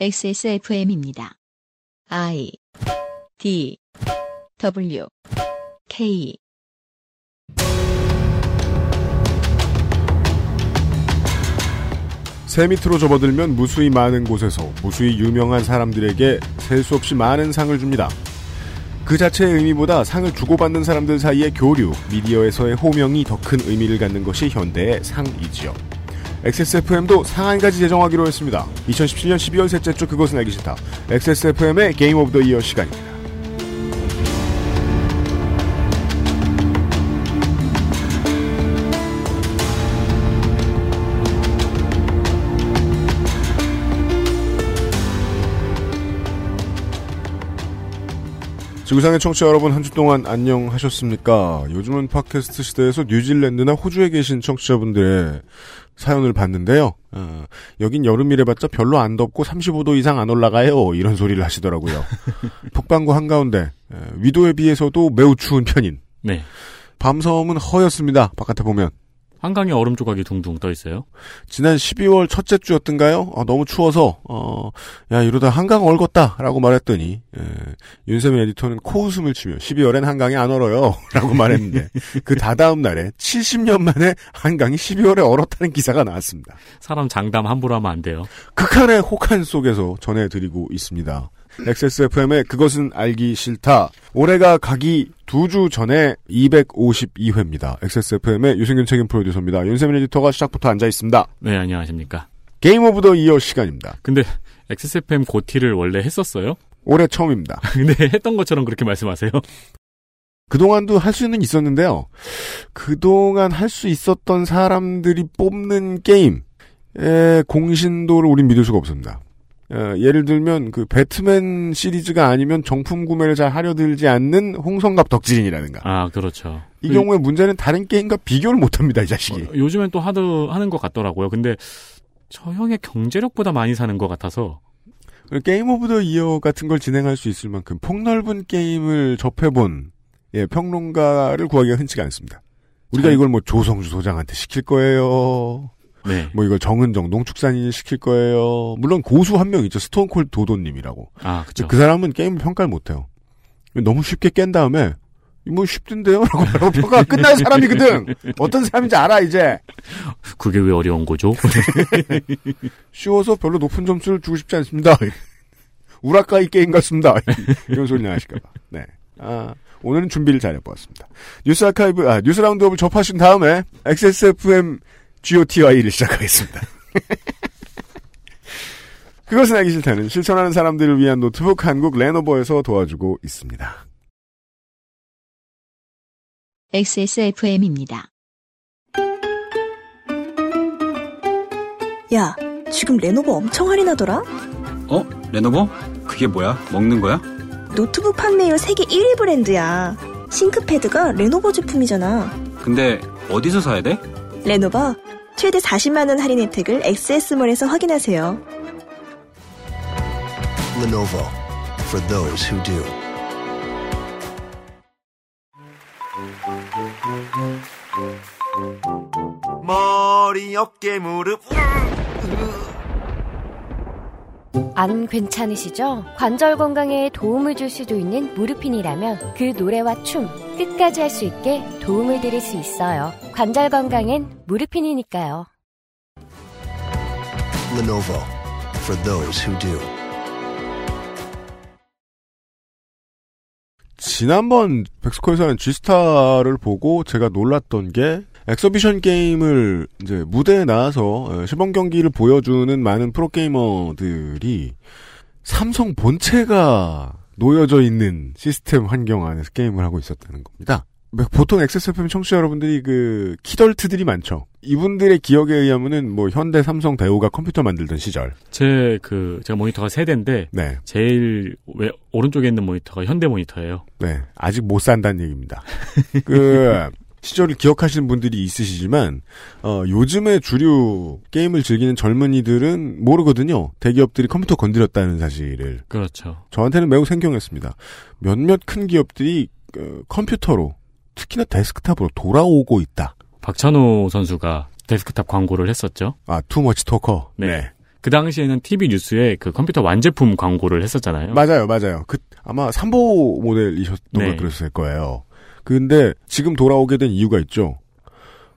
XSFM입니다. I D W K 새 밑으로 접어들면 무수히 많은 곳에서 무수히 유명한 사람들에게 셀 수 없이 많은 상을 줍니다. 그 자체의 의미보다 상을 주고받는 사람들 사이의 교류, 미디어에서의 호명이 더 큰 의미를 갖는 것이 현대의 상이지요. XSFM도 상 한 가지 제정하기로 했습니다. 2017년 12월 셋째 주 그것은 알기 싫다. XSFM의 game of the year 시간입니다. 지구상의 청취자 여러분 한 주 동안 안녕하셨습니까? 요즘은 팟캐스트 시대에서 뉴질랜드나 호주에 계신 청취자분들의 사연을 봤는데요. 어, 여긴 여름이래봤자 별로 안 덥고 35도 이상 안 올라가요. 이런 소리를 하시더라고요. 북반구 한가운데 에, 위도에 비해서도 매우 추운 편인 네. 밤섬은 허였습니다. 바깥에 보면. 한강에 얼음 조각이 둥둥 떠 있어요. 지난 12월 첫째 주였던가요? 어, 너무 추워서 어, 야 이러다 한강 얼었다라고 말했더니 예, 윤세민 에디터는 코웃음을 치며 12월엔 한강이 안 얼어요 라고 말했는데 그 다다음 날에 70년 만에 한강이 12월에 얼었다는 기사가 나왔습니다. 사람 장담 함부로 하면 안 돼요. 극한의 혹한 속에서 전해드리고 있습니다. XSFM의 그것은 알기 싫다. 올해가 가기 두 주 전에 252회입니다. XSFM의 유승균 책임 프로듀서입니다. 윤세민 에디터가 시작부터 앉아 있습니다. 네, 안녕하십니까. game of the year 시간입니다. 근데 XSFM GOTY를 원래 했었어요? 올해 처음입니다. 근데 했던 것처럼 그렇게 말씀하세요? 그동안도 할 수는 있었는데요. 그동안 할 수 있었던 사람들이 뽑는 게임의 공신도를 우린 믿을 수가 없습니다. 어, 예를 들면 그 배트맨 시리즈가 아니면 정품 구매를 잘 하려 들지 않는 홍성갑 덕질인이라든가. 아, 그렇죠. 이 그- 경우에 문제는 다른 게임과 비교를 못합니다, 이 자식이. 어, 요즘엔 또 하드 하는 것 같더라고요. 근데 저 형의 경제력보다 많이 사는 것 같아서 game of the year 같은 걸 진행할 수 있을 만큼 폭넓은 게임을 접해본 예, 평론가를 구하기가 흔치가 않습니다. 우리가 잘- 이걸 뭐 조성주 소장한테 시킬 거예요. 네. 뭐 이걸 정은정 농축산인이 시킬 거예요. 물론 고수 한 명 있죠. 스톤콜 도도님이라고. 아, 그죠. 그 사람은 게임을 평가를 못해요. 너무 쉽게 깬 다음에 뭐 쉽던데요? 라고 말하고 평가가 끝난 사람이거든. 어떤 사람인지 알아 이제. 그게 왜 어려운 거죠? 쉬워서 별로 높은 점수를 주고 싶지 않습니다. 우라카이 게임 같습니다. 이런 소리 나실까봐. 네. 아, 오늘은 준비를 잘 해보았습니다. 뉴스 아카이브, 아, 뉴스 roundup을 접하신 다음에 XSFM GOTY를 시작하겠습니다. 그것은 알기 싫다는 실천하는 사람들을 위한 노트북 한국 레노버에서 도와주고 있습니다. XSFM입니다. 야, 지금 레노버 엄청 할인하더라? 어? 레노버? 그게 뭐야? 먹는 거야? 노트북 판매율 세계 1위 브랜드야. 싱크패드가 레노버 제품이잖아. 근데 어디서 사야 돼? 레노버 최대 40만원 할인 혜택을 XS몰에서 확인하세요. Lenovo for those who do. 머리, 어깨, 무릎. 안 괜찮으시죠? 관절 건강에 도움을 줄 수도 있는 무르핀이라면 그 노래와 춤 끝까지 할 수 있게 도움을 드릴 수 있어요. 관절 건강엔 무르핀이니까요. Lenovo for those who do. 지난번 백스코에서는 G스타를 보고 제가 놀랐던 게 엑서비션 게임을 이제 무대에 나와서 어, 시범 경기를 보여주는 많은 프로게이머들이 삼성 본체가 놓여져 있는 시스템 환경 안에서 게임을 하고 있었다는 겁니다. 보통 XSFM 청취자 여러분들이 그 키덜트들이 많죠. 이분들의 기억에 의하면은 뭐 현대 삼성 대우가 컴퓨터 만들던 시절. 제 그 제가 모니터가 세 대인데 네. 제일 왜 오른쪽에 있는 모니터가 현대 모니터예요. 네, 아직 못 산다는 얘기입니다. 그 시절을 기억하시는 분들이 있으시지만 어, 요즘의 주류 게임을 즐기는 젊은이들은 모르거든요. 대기업들이 컴퓨터 건드렸다는 사실을 그렇죠. 저한테는 매우 생경했습니다. 몇몇 큰 기업들이 어, 컴퓨터로 특히나 데스크탑으로 돌아오고 있다. 박찬호 선수가 데스크탑 광고를 했었죠. 아, too much talker. 네. 그 당시에는 TV 뉴스에 그 컴퓨터 완제품 광고를 했었잖아요. 맞아요, 맞아요. 그 아마 삼보 모델이셨던 네. 걸 그랬을 거예요. 근데 지금 돌아오게 된 이유가 있죠.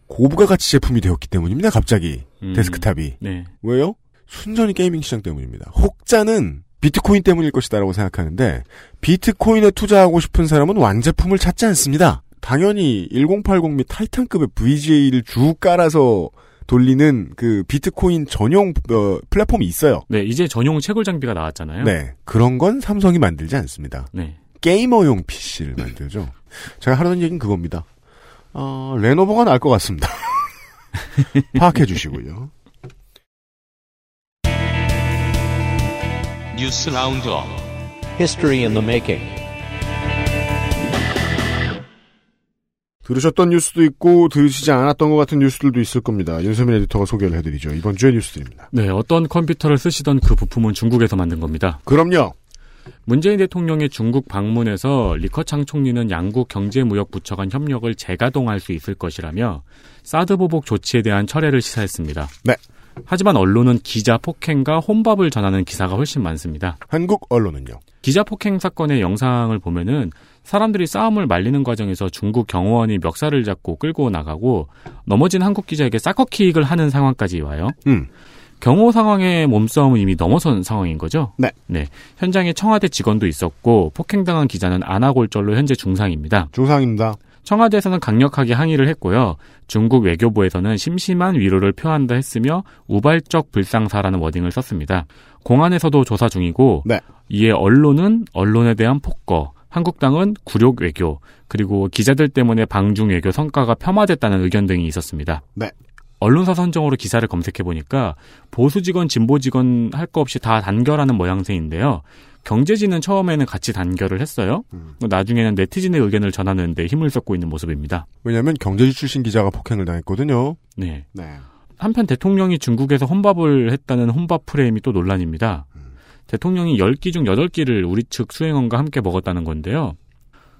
고부가 가치 제품이 되었기 때문입니다. 갑자기 음. 데스크탑이 네. 왜요? 순전히 gaming 시장 때문입니다. 혹자는 비트코인 때문일 것이다라고 생각하는데 비트코인에 투자하고 싶은 사람은 완제품을 찾지 않습니다. 당연히 1080 및 타이탄급의 VGA를 쭉 깔아서 돌리는 그 비트코인 전용 어, 플랫폼이 있어요. 네, 이제 전용 채굴 장비가 나왔잖아요. 네, 그런 건 삼성이 만들지 않습니다. 네. 게이머용 PC를 만들죠. 제가 하려는 얘기는 그겁니다. 어, 레노버가 나을 것 같습니다. 파악해 주시고요. 뉴스 roundup History in the making. 들으셨던 뉴스도 있고 들으시지 않았던 것 같은 뉴스들도 있을 겁니다. 윤세민 에디터가 소개를 해드리죠. 이번 주의 뉴스들입니다. 네, 어떤 컴퓨터를 쓰시던 그 부품은 중국에서 만든 겁니다. 그럼요. 문재인 대통령의 중국 방문에서 리커창 총리는 양국 경제무역부처 간 협력을 재가동할 수 있을 것이라며 사드 보복 조치에 대한 철회를 시사했습니다. 네. 하지만 언론은 기자 폭행과 혼밥을 전하는 기사가 훨씬 많습니다. 한국 언론은요. 기자 폭행 사건의 영상을 보면은 사람들이 싸움을 말리는 과정에서 중국 경호원이 멱살을 잡고 끌고 나가고 넘어진 한국 기자에게 사커킥을 하는 상황까지 와요. 음. 경호 상황의 몸싸움은 이미 넘어선 상황인 거죠? 네. 현장에 청와대 직원도 있었고 폭행당한 기자는 안아골절로 현재 중상입니다. 중상입니다. 청와대에서는 강력하게 항의를 했고요. 중국 외교부에서는 심심한 위로를 표한다 했으며 우발적 불상사라는 워딩을 썼습니다. 공안에서도 조사 중이고 네. 이에 언론은 언론에 대한 폭거, 한국당은 굴욕 외교, 그리고 기자들 때문에 방중 외교 성과가 폄하됐다는 의견 등이 있었습니다. 네. 언론사 선정으로 기사를 검색해 보니까 보수 직원, 진보 직원 할 거 없이 다 단결하는 모양새인데요. 경제지는 처음에는 같이 단결을 했어요. 음. 나중에는 네티즌의 의견을 전하는데 힘을 쏟고 있는 모습입니다. 왜냐하면 경제지 출신 기자가 폭행을 당했거든요. 네. 네. 한편 대통령이 중국에서 혼밥을 했다는 혼밥 프레임이 또 논란입니다. 음. 대통령이 10끼 중 8끼를 우리 측 수행원과 함께 먹었다는 건데요.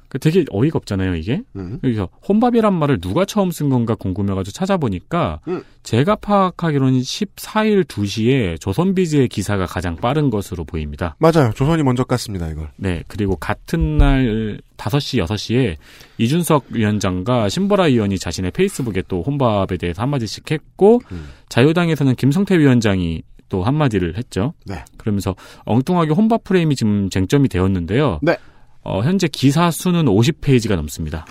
그 되게 어이가 없잖아요, 이게. 음. 그래서 혼밥이란 말을 누가 처음 쓴 건가 궁금해가지고 찾아보니까 음. 제가 파악하기로는 14일 2시에 조선비즈의 기사가 가장 빠른 것으로 보입니다. 맞아요. 조선이 먼저 깠습니다, 이걸. 네, 그리고 같은 날 5시, 6시에 이준석 위원장과 신보라 의원이 자신의 페이스북에 또 혼밥에 대해서 한마디씩 했고, 음. 자유당에서는 김성태 위원장이 또 한마디를 했죠. 네. 그러면서 엉뚱하게 혼밥 프레임이 지금 쟁점이 되었는데요. 네. 어, 현재 기사 수는 50페이지가 넘습니다.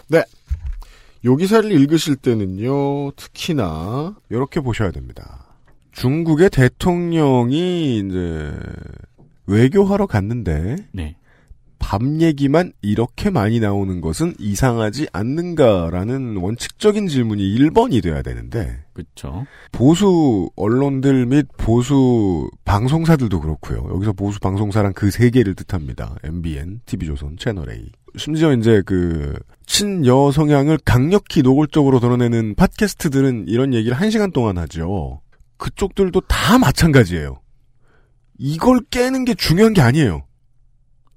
요 기사를 읽으실 때는요, 특히나, 이렇게 보셔야 됩니다. 중국의 대통령이, 이제, 외교하러 갔는데, 네. 밥 얘기만 이렇게 많이 나오는 것은 이상하지 않는가라는 원칙적인 질문이 1번이 돼야 되는데, 그렇죠. 보수 언론들 및 보수 방송사들도 그렇고요. 여기서 보수 방송사란 그세 개를 뜻합니다. MBN, TV조선, 채널A. 심지어 이제 그 친여 성향을 강력히 노골적으로 드러내는 팟캐스트들은 이런 얘기를 한 시간 동안 하죠. 그쪽들도 다 마찬가지예요. 이걸 깨는 게 중요한 게 아니에요.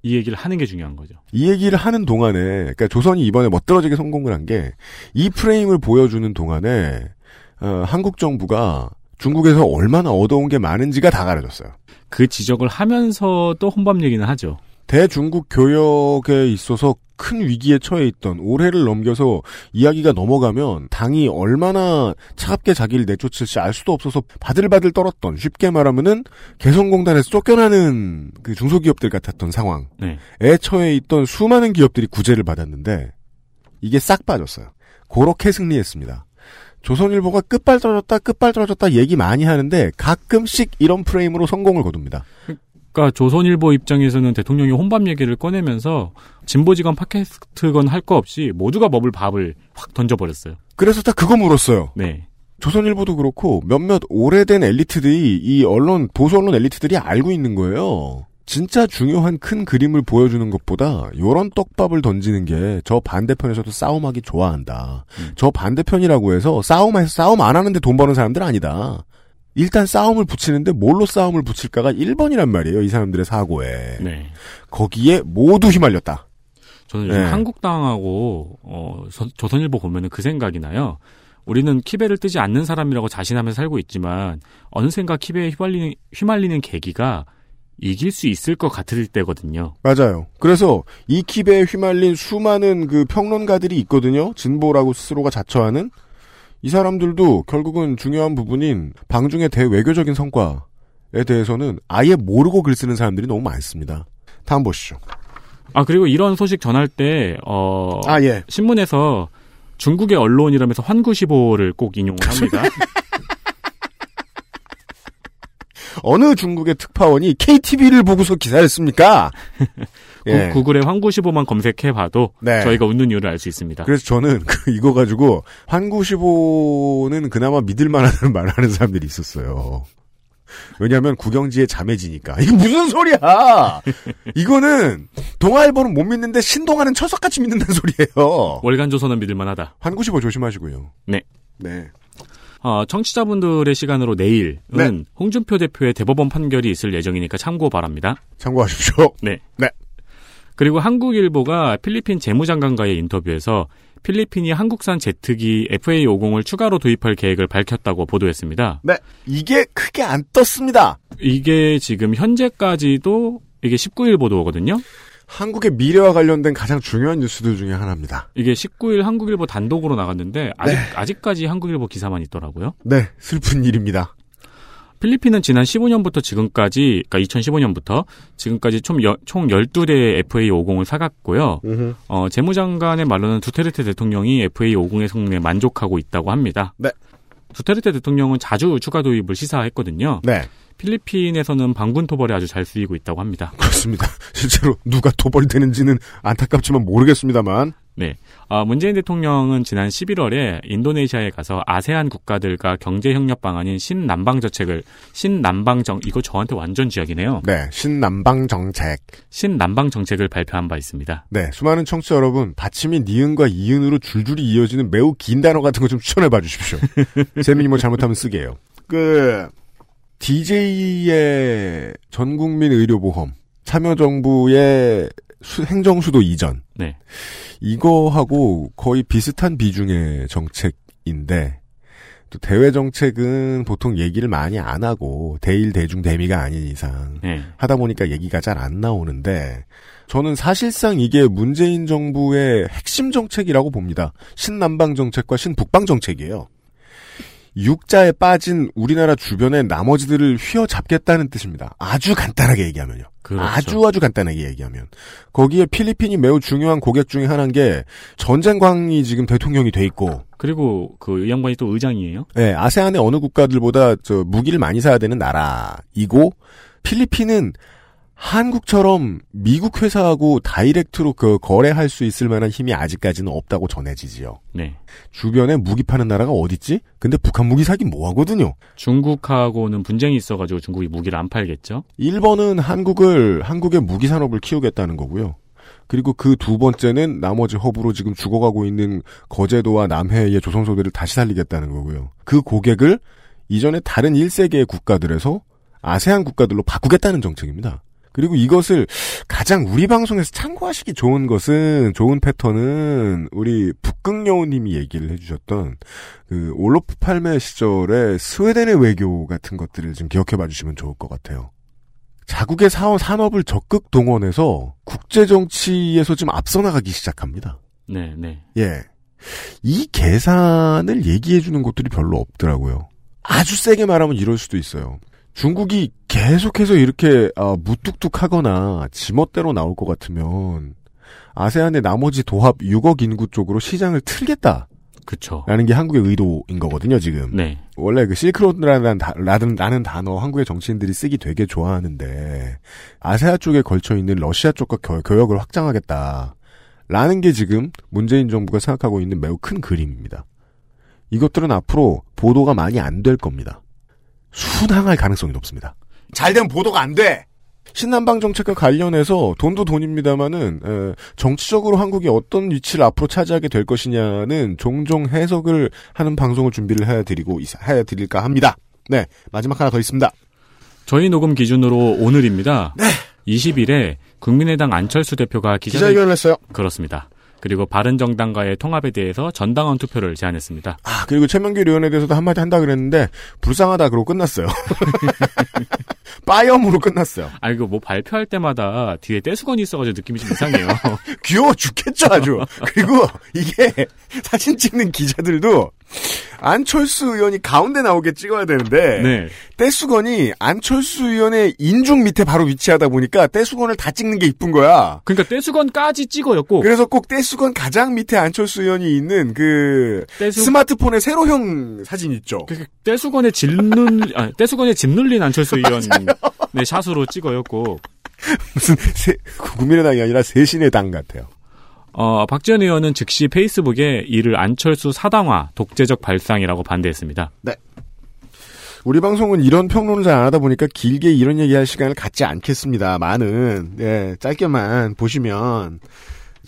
이 얘기를 하는 게 중요한 거죠. 이 얘기를 하는 동안에, 그러니까 조선이 이번에 멋들어지게 성공을 한 게, 이 프레임을 보여주는 동안에, 어, 한국 정부가 중국에서 얼마나 얻어온 게 많은지가 다 가려졌어요. 그 지적을 하면서도 혼밥 얘기는 하죠. 대중국 교역에 있어서 큰 위기에 처해 있던 올해를 넘겨서 이야기가 넘어가면 당이 얼마나 차갑게 자기를 내쫓을지 알 수도 없어서 바들바들 떨었던 쉽게 말하면은 개성공단에서 쫓겨나는 그 중소기업들 같았던 상황에 네. 처해 있던 수많은 기업들이 구제를 받았는데 이게 싹 빠졌어요. 그렇게 승리했습니다. 조선일보가 끝발 떨어졌다 끝발 떨어졌다 얘기 많이 하는데 가끔씩 이런 프레임으로 성공을 거둡니다. 그러니까 조선일보 입장에서는 대통령이 혼밥 얘기를 꺼내면서 진보지건 팟캐스트건 할 거 없이 모두가 먹을 밥을 확 던져버렸어요. 그래서 다 그거 물었어요. 네. 조선일보도 그렇고 몇몇 오래된 엘리트들이 이 언론 보수 언론 엘리트들이 알고 있는 거예요. 진짜 중요한 큰 그림을 보여주는 것보다 요런 떡밥을 던지는 게 저 반대편에서도 싸움하기 좋아한다. 음. 저 반대편이라고 해서 싸움해서 싸움 안 하는데 돈 버는 사람들 아니다. 일단 싸움을 붙이는데 뭘로 싸움을 붙일까가 1번이란 말이에요. 이 사람들의 사고에. 네. 거기에 모두 휘말렸다. 저는 요즘 네. 한국당하고 어, 조- 조선일보 보면은 그 생각이 나요. 우리는 키베를 뜨지 않는 사람이라고 자신하면서 살고 있지만 어느샌가 키베에 휘말리는, 휘말리는 계기가 이길 수 있을 것 같을 때거든요. 맞아요. 그래서 이 킵에 휘말린 수많은 그 평론가들이 있거든요. 진보라고 스스로가 자처하는 이 사람들도 결국은 중요한 부분인 방중의 대외교적인 성과에 대해서는 아예 모르고 글 쓰는 사람들이 너무 많습니다. 다음 보시죠. 아 그리고 이런 소식 전할 때 어, 아 예. 신문에서 중국의 언론이라면서 환구시보를 꼭 인용을 합니다. 어느 중국의 특파원이 KTV를 보고서 기사를 씁니까? 예. 구, 구글에 환구시보만 검색해봐도 네. 저희가 웃는 이유를 알 수 있습니다. 그래서 저는 그 이거 가지고 환구시보는 그나마 믿을만하다는 말을 하는 사람들이 있었어요. 왜냐하면 구경지의 자매지니까 이게 무슨 소리야? 이거는 동아일보는 못 믿는데 신동아는 철석같이 믿는다는 소리예요. 월간 조선은 믿을만하다. 환구시보 조심하시고요. 네. 네. 어, 청취자분들의 시간으로 내일은 네. 홍준표 대표의 대법원 판결이 있을 예정이니까 참고 바랍니다. 참고하십시오. 네. 네. 그리고 한국일보가 필리핀 재무장관과의 인터뷰에서 필리핀이 한국산 제트기 FA50을 추가로 도입할 계획을 밝혔다고 보도했습니다. 네. 이게 크게 안 떴습니다. 이게 지금 현재까지도 이게 19일 보도거든요. 한국의 미래와 관련된 가장 중요한 뉴스들 중에 하나입니다. 이게 19일 한국일보 단독으로 나갔는데 아직 네. 아직까지 한국일보 기사만 있더라고요. 네. 슬픈 일입니다. 필리핀은 지난 15년부터 지금까지, 그러니까 2015년부터 지금까지 총, 여- 총 12대의 FA50을 사갔고요. 어, 재무장관의 말로는 두테르테 대통령이 FA50의 성능에 만족하고 있다고 합니다. 네. 두테르테 대통령은 자주 추가 도입을 시사했거든요. 네. 필리핀에서는 방군 토벌에 아주 잘 쓰이고 있다고 합니다. 그렇습니다. 실제로 누가 토벌되는지는 안타깝지만 모르겠습니다만. 네. 아, 문재인 대통령은 지난 11월에 인도네시아에 가서 아세안 국가들과 경제 협력 방안인 신남방 정책을 신남방정 이거 저한테 완전 쥐약이네요. 네. 신남방 정책. 신남방 정책을 발표한 바 있습니다. 네. 수많은 청취자 여러분, 받침이 니은과 이은으로 줄줄이 이어지는 매우 긴 단어 같은 거 좀 추천해 봐 주십시오. 재민이 뭐 잘못하면 쓰게요. 그, DJ의 전국민 의료보험, 참여정부의 수- 행정수도 이전. 네. 이거하고 거의 비슷한 비중의 정책인데, 또 대외 정책은 보통 얘기를 많이 안 하고, 대일 대중 대미가 아닌 이상, 네. 하다 보니까 얘기가 잘 안 나오는데, 저는 사실상 이게 문재인 정부의 핵심 정책이라고 봅니다. 신남방 정책과 신북방 정책이에요. 육자에 빠진 우리나라 주변의 나머지들을 휘어잡겠다는 뜻입니다. 아주 간단하게 얘기하면요. 그렇죠. 아주 아주 간단하게 얘기하면. 거기에 필리핀이 매우 중요한 고객 중에 하나인 게 전쟁광이 지금 대통령이 돼 있고, 그리고 그이 양반이 또 의장이에요. 네, 아세안의 어느 국가들보다 저 무기를 많이 사야 되는 나라이고 필리핀은 한국처럼 미국 회사하고 다이렉트로 그 거래할 수 있을 만한 힘이 아직까지는 없다고 전해지지요. 네. 주변에 무기 파는 나라가 어딨지? 근데 북한 무기 사긴 뭐하거든요. 중국하고는 분쟁이 있어가지고 중국이 무기를 안 팔겠죠. 일본은 한국을 한국의 무기 산업을 키우겠다는 거고요. 그리고 그 두 번째는 나머지 허브로 지금 죽어가고 있는 거제도와 남해의 조선소들을 다시 살리겠다는 거고요. 그 고객을 이전에 다른 1세계의 국가들에서 아세안 국가들로 바꾸겠다는 정책입니다. 그리고 이것을 가장 우리 방송에서 참고하시기 좋은 것은 좋은 패턴은 우리 북극여우님이 얘기를 해주셨던 그 올로프 팔메 시절의 스웨덴의 외교 같은 것들을 좀 기억해봐 주시면 좋을 것 같아요. 자국의 사업 산업을 적극 동원해서 국제 정치에서 좀 앞서 나가기 시작합니다. 네, 네. 예. 이 계산을 얘기해 주는 곳들이 별로 없더라고요. 아주 세게 말하면 이럴 수도 있어요. 중국이 계속해서 이렇게 아, 무뚝뚝하거나 지멋대로 나올 것 같으면 아세안의 나머지 도합 6억 인구 쪽으로 시장을 틀겠다라는 그쵸. 게 한국의 의도인 거거든요, 지금. 네. 원래 그 실크로드라는 라는 단어 한국의 정치인들이 쓰기 되게 좋아하는데 아세아 쪽에 걸쳐 있는 러시아 쪽과 교, 교역을 확장하겠다. 라는 게 지금 문재인 정부가 생각하고 있는 매우 큰 그림입니다. 이것들은 앞으로 보도가 많이 안 될 겁니다. 순항할 가능성이 높습니다. 잘 되면 보도가 안 돼! 신남방 정책과 관련해서 돈도 돈입니다만은 에, 정치적으로 한국이 어떤 위치를 앞으로 차지하게 될 것이냐는 종종 해석을 하는 방송을 준비를 해야 드리고 있- 해야 드릴까 합니다. 네 마지막 하나 더 있습니다. 저희 녹음 기준으로 오늘입니다. 20일에 국민의당 안철수 대표가 기자회... 기자회견을 했어요. 그렇습니다. 그리고 바른정당과의 통합에 대해서 전당원 투표를 제안했습니다. 아, 그리고 최명길 의원에 대해서도 한마디 한다 그랬는데, 불쌍하다 그러고 끝났어요. 빠염으로 끝났어요. 아, 이거 뭐 발표할 때마다 뒤에 떼수건이 있어가지고 느낌이 좀 이상해요. 귀여워 죽겠죠, 아주. 그리고 이게 사진 찍는 기자들도 안철수 의원이 가운데 나오게 찍어야 되는데, 네. 떼수건이 안철수 의원의 인중 밑에 바로 위치하다 보니까 떼수건을 다 찍는 게 이쁜 거야. 그러니까 떼수건까지 찍어요, 꼭. 그래서 꼭 떼수 건 가장 밑에 안철수 의원이 있는 그 떼수- 스마트폰의 세로형 사진 있죠. 그 떼수건에 짓눌, 아, 떼수건에 짓눌린 안철수 의원 네, 샷으로 찍어요, 꼭. 무슨 세, 국민의당이 아니라 세신의 당 같아요. 어, 박지원 의원은 즉시 페이스북에 이를 안철수 사당화, 독재적 발상이라고 반대했습니다. 우리 방송은 이런 평론을 잘 안 하다 보니까 길게 이런 얘기할 시간을 갖지 않겠습니다만은 예, 짧게만 보시면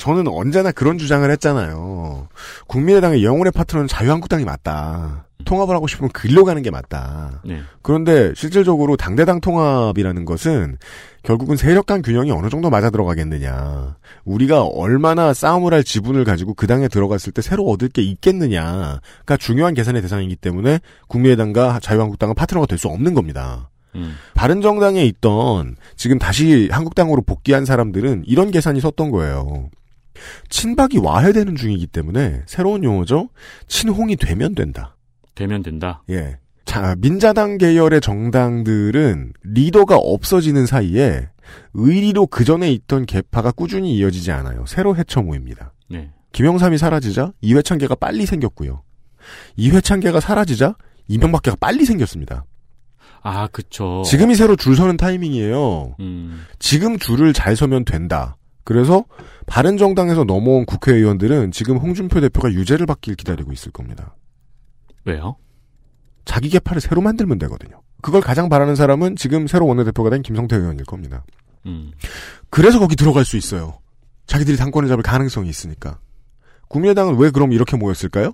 저는 언제나 그런 주장을 했잖아요. 국민의당의 영혼의 파트너는 자유한국당이 맞다. 통합을 하고 싶으면 글로 가는 게 맞다. 네. 그런데 실질적으로 당대당 통합이라는 것은 결국은 세력 간 균형이 어느 정도 맞아 들어가겠느냐. 우리가 얼마나 싸움을 할 지분을 가지고 그 당에 들어갔을 때 새로 얻을 게 있겠느냐가 중요한 계산의 대상이기 때문에 국민의당과 자유한국당은 파트너가 될 수 없는 겁니다. 음. 바른 정당에 있던 지금 다시 한국당으로 복귀한 사람들은 이런 계산이 섰던 거예요. 친박이 와해되는 중이기 때문에 새로운 용어죠. 친홍이 되면 된다. 되면 된다. 예. 자, 민자당 계열의 정당들은 리더가 없어지는 사이에 의리로 그 전에 있던 개파가 꾸준히 이어지지 않아요. 새로 해쳐 모입니다. 네. 김영삼이 사라지자 이회창계가 빨리 생겼고요. 이회창계가 사라지자 이명박계가 빨리 생겼습니다. 아, 그쵸. 지금이 새로 줄 서는 타이밍이에요. 음, 지금 줄을 잘 서면 된다. 그래서 바른 정당에서 넘어온 국회의원들은 지금 홍준표 대표가 유죄를 받길 기다리고 있을 겁니다. 왜요? 자기 개파를 새로 만들면 되거든요. 그걸 가장 바라는 사람은 지금 새로 원내대표가 된 김성태 의원일 겁니다. 음. 그래서 거기 들어갈 수 있어요. 자기들이 당권을 잡을 가능성이 있으니까. 국민의당은 왜 그럼 이렇게 모였을까요?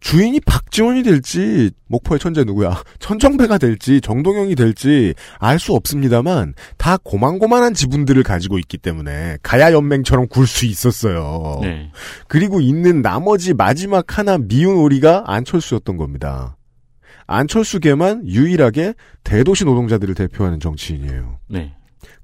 주인이 박지원이 될지 목포의 천재 누구야 천정배가 될지 정동영이 될지 알 수 없습니다만 다 고만고만한 지분들을 가지고 있기 때문에 가야 연맹처럼 굴 수 있었어요. 네. 그리고 있는 나머지 마지막 하나 미운 오리가 안철수였던 겁니다. 안철수계만 유일하게 대도시 노동자들을 대표하는 정치인이에요. 네.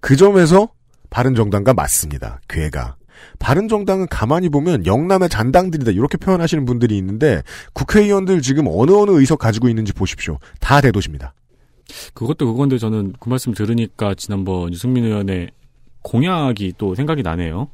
그 점에서 바른 정당과 맞습니다. 괴가. 바른정당은 가만히 보면 영남의 잔당들이다 이렇게 표현하시는 분들이 있는데 국회의원들 지금 어느 어느 의석 가지고 있는지 보십시오. 다 대도시입니다. 그것도 그건데 저는 그 말씀 들으니까 지난번 유승민 의원의 공약이 또 생각이 나네요.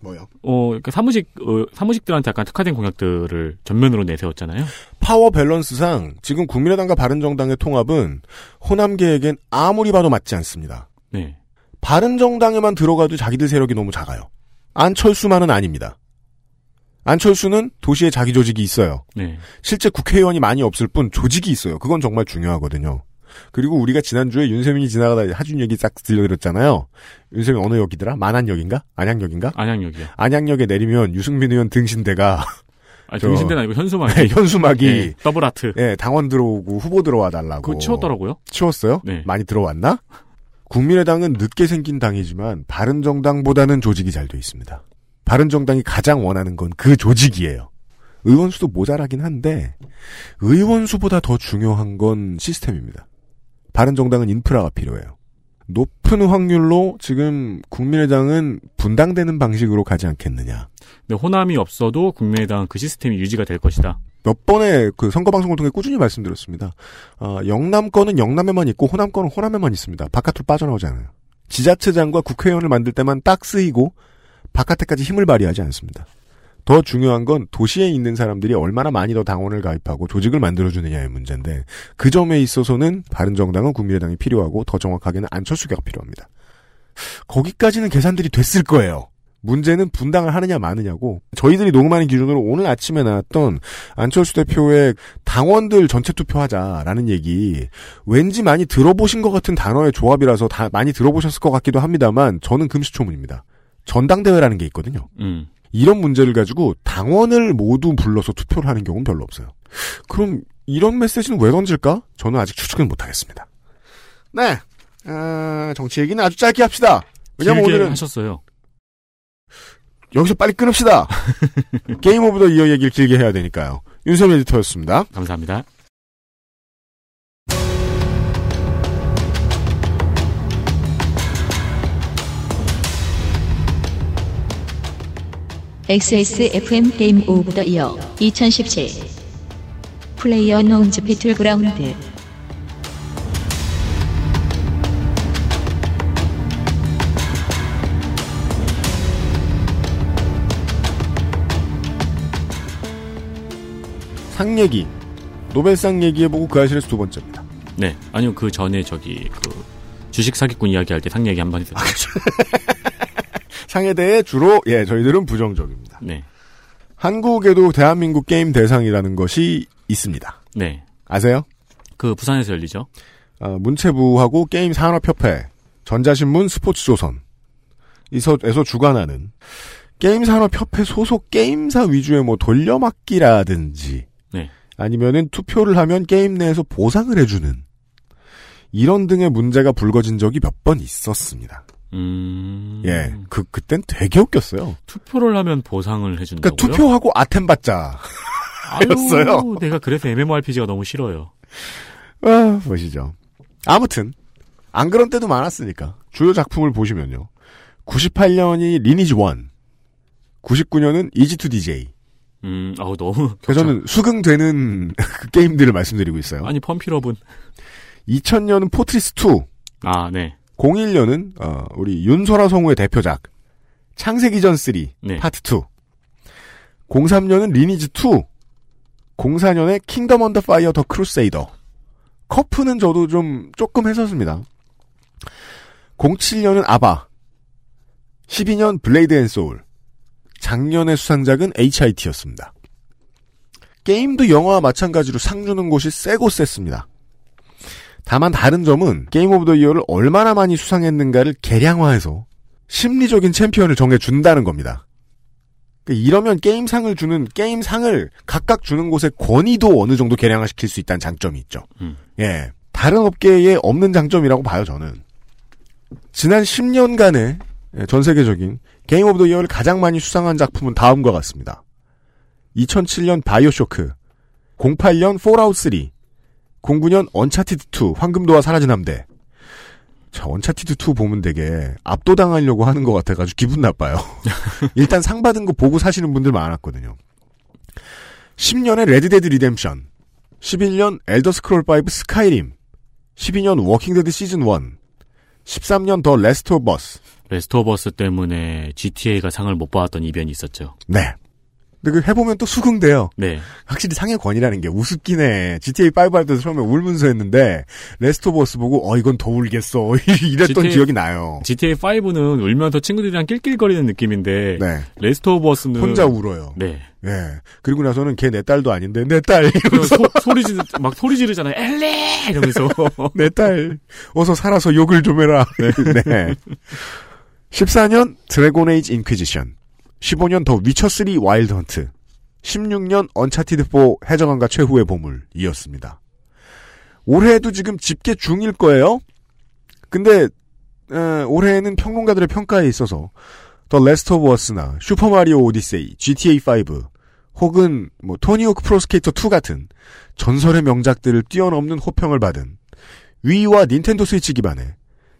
뭐요? 어, 그러니까 사무직, 어, 사무직들한테 약간 특화된 공약들을 전면으로 내세웠잖아요. 파워 밸런스상 지금 국민의당과 바른정당의 통합은 호남계에겐 아무리 봐도 맞지 않습니다. 네. 바른정당에만 들어가도 자기들 세력이 너무 작아요. 안철수만은 아닙니다. 안철수는 도시에 자기 조직이 있어요. 네. 실제 국회의원이 많이 없을 뿐 조직이 있어요. 그건 정말 중요하거든요. 그리고 우리가 지난주에 윤세민이 지나가다 하준 얘기 싹 들려드렸잖아요. 윤세민 어느 역이더라? 만안역인가? 안양역인가? 안양역이요. 안양역에 내리면 유승민 의원 등신대가 아, 저- 등신대는 아니고 현수막이. 현수막이 네, 더블 아트. 예, 당원 들어오고 후보 들어와 달라고. 그거 치웠더라고요. 치웠어요? 네. 많이 들어왔나? 국민의당은 늦게 생긴 당이지만 바른정당보다는 조직이 잘 돼 있습니다. 바른정당이 가장 원하는 건 그 조직이에요. 의원 수도 모자라긴 한데 의원 수보다 더 중요한 건 시스템입니다. 바른정당은 인프라가 필요해요. 높은 확률로 지금 국민의당은 분당되는 방식으로 가지 않겠느냐. 근데 호남이 없어도 국민의당 그 시스템이 유지가 될 것이다. 몇 번의 그 선거 방송을 통해 꾸준히 말씀드렸습니다. 아, 영남 거는 영남에만 있고 호남 거는 호남에만 있습니다. 바깥으로 빠져나오지 않아요. 지자체장과 국회의원을 만들 때만 딱 쓰이고 바깥에까지 힘을 발휘하지 않습니다. 더 중요한 건 도시에 있는 사람들이 얼마나 많이 더 당원을 가입하고 조직을 만들어주느냐의 문제인데 그 점에 있어서는 바른정당은 국민의당이 필요하고 더 정확하게는 안철수계가 필요합니다. 거기까지는 계산들이 됐을 거예요. 문제는 분당을 하느냐 마느냐고 저희들이 녹음하는 기준으로 오늘 아침에 나왔던 안철수 대표의 당원들 전체 투표하자라는 얘기 왠지 많이 들어보신 것 같은 단어의 조합이라서 다 많이 들어보셨을 것 같기도 합니다만 저는 금시초문입니다. 전당대회라는 게 있거든요. 음. 이런 문제를 가지고 당원을 모두 불러서 투표를 하는 경우는 별로 없어요. 그럼 이런 메시지는 왜 던질까? 저는 아직 추측은 못하겠습니다. 네, 아, 정치 얘기는 아주 짧게 합시다. 왜냐면 길게 오늘은 하셨어요. 여기서 빨리 끊읍시다. game of the year 얘기를 길게 해야 되니까요. 윤세민 에디터였습니다. 감사합니다. XSFM game of the year 2017 플레이어 언노운즈 배틀그라운드 상 얘기. 노벨상 얘기해보고 그알싫에서 두 번째입니다. 네. 아니요, 그 전에 저기, 그, 주식 사기꾼 이야기할 때 상 얘기 한 번 했어요. 상에 대해 주로, 예, 저희들은 부정적입니다. 네. 한국에도 대한민국 게임 대상이라는 것이 있습니다. 네. 아세요? 그 부산에서 열리죠? 어, 문체부하고 게임 산업협회, 전자신문 스포츠조선, 이서에서 주관하는 게임 산업협회 소속 게임사 위주의 뭐 돌려막기라든지, 네. 아니면은 투표를 하면 게임 내에서 보상을 해주는 이런 등의 문제가 불거진 적이 몇 번 있었습니다. 음. 예, 그 그땐 되게 웃겼어요. 투표를 하면 보상을 해준다고요? 그러니까 투표하고 아템 받자. 였어요. 아유, 내가 그래서 MMORPG가 너무 싫어요. 아, 보시죠. 아무튼 안 그런 때도 많았으니까 주요 작품을 보시면요. 98년이 리니지 1, 99년은 이지2 DJ. 음, 아우 너무. 그래서 저는 수긍되는 그 게임들을 말씀드리고 있어요. 아니 펌피럽은 2000년은 포트리스 2, 아, 네. 01년은 어, 우리 윤소라 성우의 대표작 창세기전 3 네. 파트 2, 03년은 리니지 2, 04년에 킹덤 언더 파이어 더 크루세이더. 커프는 저도 좀 조금 했었습니다. 07년은 아바. 12년 블레이드 앤 소울. 작년의 수상작은 HIT였습니다. 게임도 영화와 마찬가지로 상 주는 곳이 쌔고 쌨습니다. 다만 다른 점은 Game of the Year를 얼마나 많이 수상했는가를 계량화해서 심리적인 챔피언을 정해준다는 겁니다. 그러니까 이러면 게임상을 주는 게임상을 각각 주는 곳의 권위도 어느 정도 계량화시킬 수 있다는 장점이 있죠. 음. 예, 다른 업계에 없는 장점이라고 봐요 저는. 지난 10년간의 예, 전 세계적인 Game of the Year를 가장 많이 수상한 작품은 다음과 같습니다. 2007년 BioShock, 08년 Fallout 3, 09년 Uncharted 2 황금도와 사라진 함대. 자, Uncharted 2 보면 되게 압도당하려고 하는 것 같아가지고 기분 나빠요. 일단 상 받은 거 보고 사시는 분들 많았거든요. 10년의 Red Dead Redemption, 11년 Elder Scrolls 5 Skyrim, 12년 Walking Dead 시즌 1, 13년 The Last of Us. Us 때문에 GTA가 상을 못 받았던 이변이 있었죠. 네. 근데 그 해보면 또 수긍돼요. 네. 확실히 상의 권위라는 게 우습긴 해. GTA5 할 때도 처음에 울면서 했는데, Last of Us 보고, 어, 이건 더 울겠어. 이랬던 GTA 기억이 나요. GTA 5는 울면서 친구들이랑 낄낄거리는 느낌인데 네. Last of Us는 혼자 울어요. 네. 예. 그리고 나서는 걔 내 딸도 아닌데, 내 딸. 그 소, 소리 지르 막 소리 지르잖아요. 엘리 이러면서 내 딸. 어서 살아서 욕을 좀 해라. 네. 14년 Dragon Age Inquisition. 15년 The Witcher 3 Wild Hunt. 16년 Uncharted 4 해적왕과 최후의 보물이었습니다. 올해도 지금 집계 중일 거예요. 근데 에, 올해는 평론가들의 평가에 있어서 The Last of Us나 Super Mario Odyssey, GTA5 혹은 뭐 Tony Hawk's Pro Skater 2 같은 전설의 명작들을 뛰어넘는 호평을 받은 Wii U와 Nintendo Switch 기반의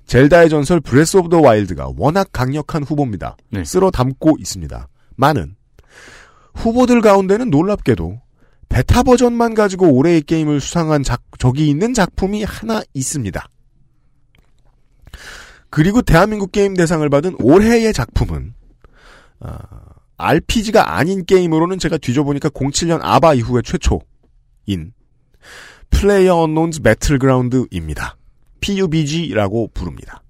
젤다의 전설 Breath of the Wild가 워낙 강력한 후보입니다. 네. 쓸어 담고 있습니다. 많은 후보들 가운데는 놀랍게도 베타 버전만 가지고 올해의 게임을 수상한 작, 적이 있는 작품이 하나 있습니다. 그리고 대한민국 게임 대상을 받은 올해의 작품은 아, RPG가 아닌 게임으로는 제가 뒤져보니까 07년 AVA 이후의 최초인 PlayerUnknown's Battlegrounds입니다. PUBG라고 부릅니다.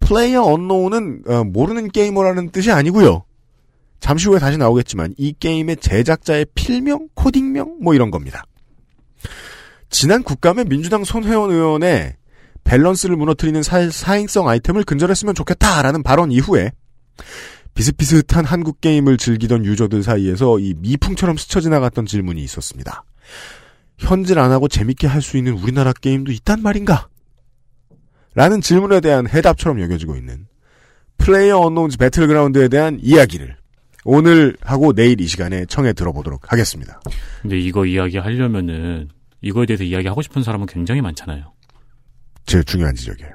플레이어 어, 모르는 게이머라는 뜻이 아니고요. 잠시 후에 다시 나오겠지만 이 게임의 제작자의 필명, 코딩명 뭐 이런 겁니다. 지난 국감의 민주당 손혜원 의원의 밸런스를 무너뜨리는 사, 사행성 아이템을 근절했으면 좋겠다라는 발언 이후에 비슷비슷한 한국 게임을 즐기던 유저들 사이에서 이 미풍처럼 스쳐 지나갔던 질문이 있었습니다. 현질 안 하고 재밌게 할 수 있는 우리나라 게임도 있단 말인가? 라는 질문에 대한 해답처럼 여겨지고 있는 플레이어 언노운즈 배틀그라운드에 대한 이야기를 오늘 하고 내일 이 시간에 청해 들어보도록 하겠습니다. 근데 이거 이야기 하려면은 이거에 대해서 이야기하고 싶은 사람은 굉장히 많잖아요. 제일 중요한 지적이에요.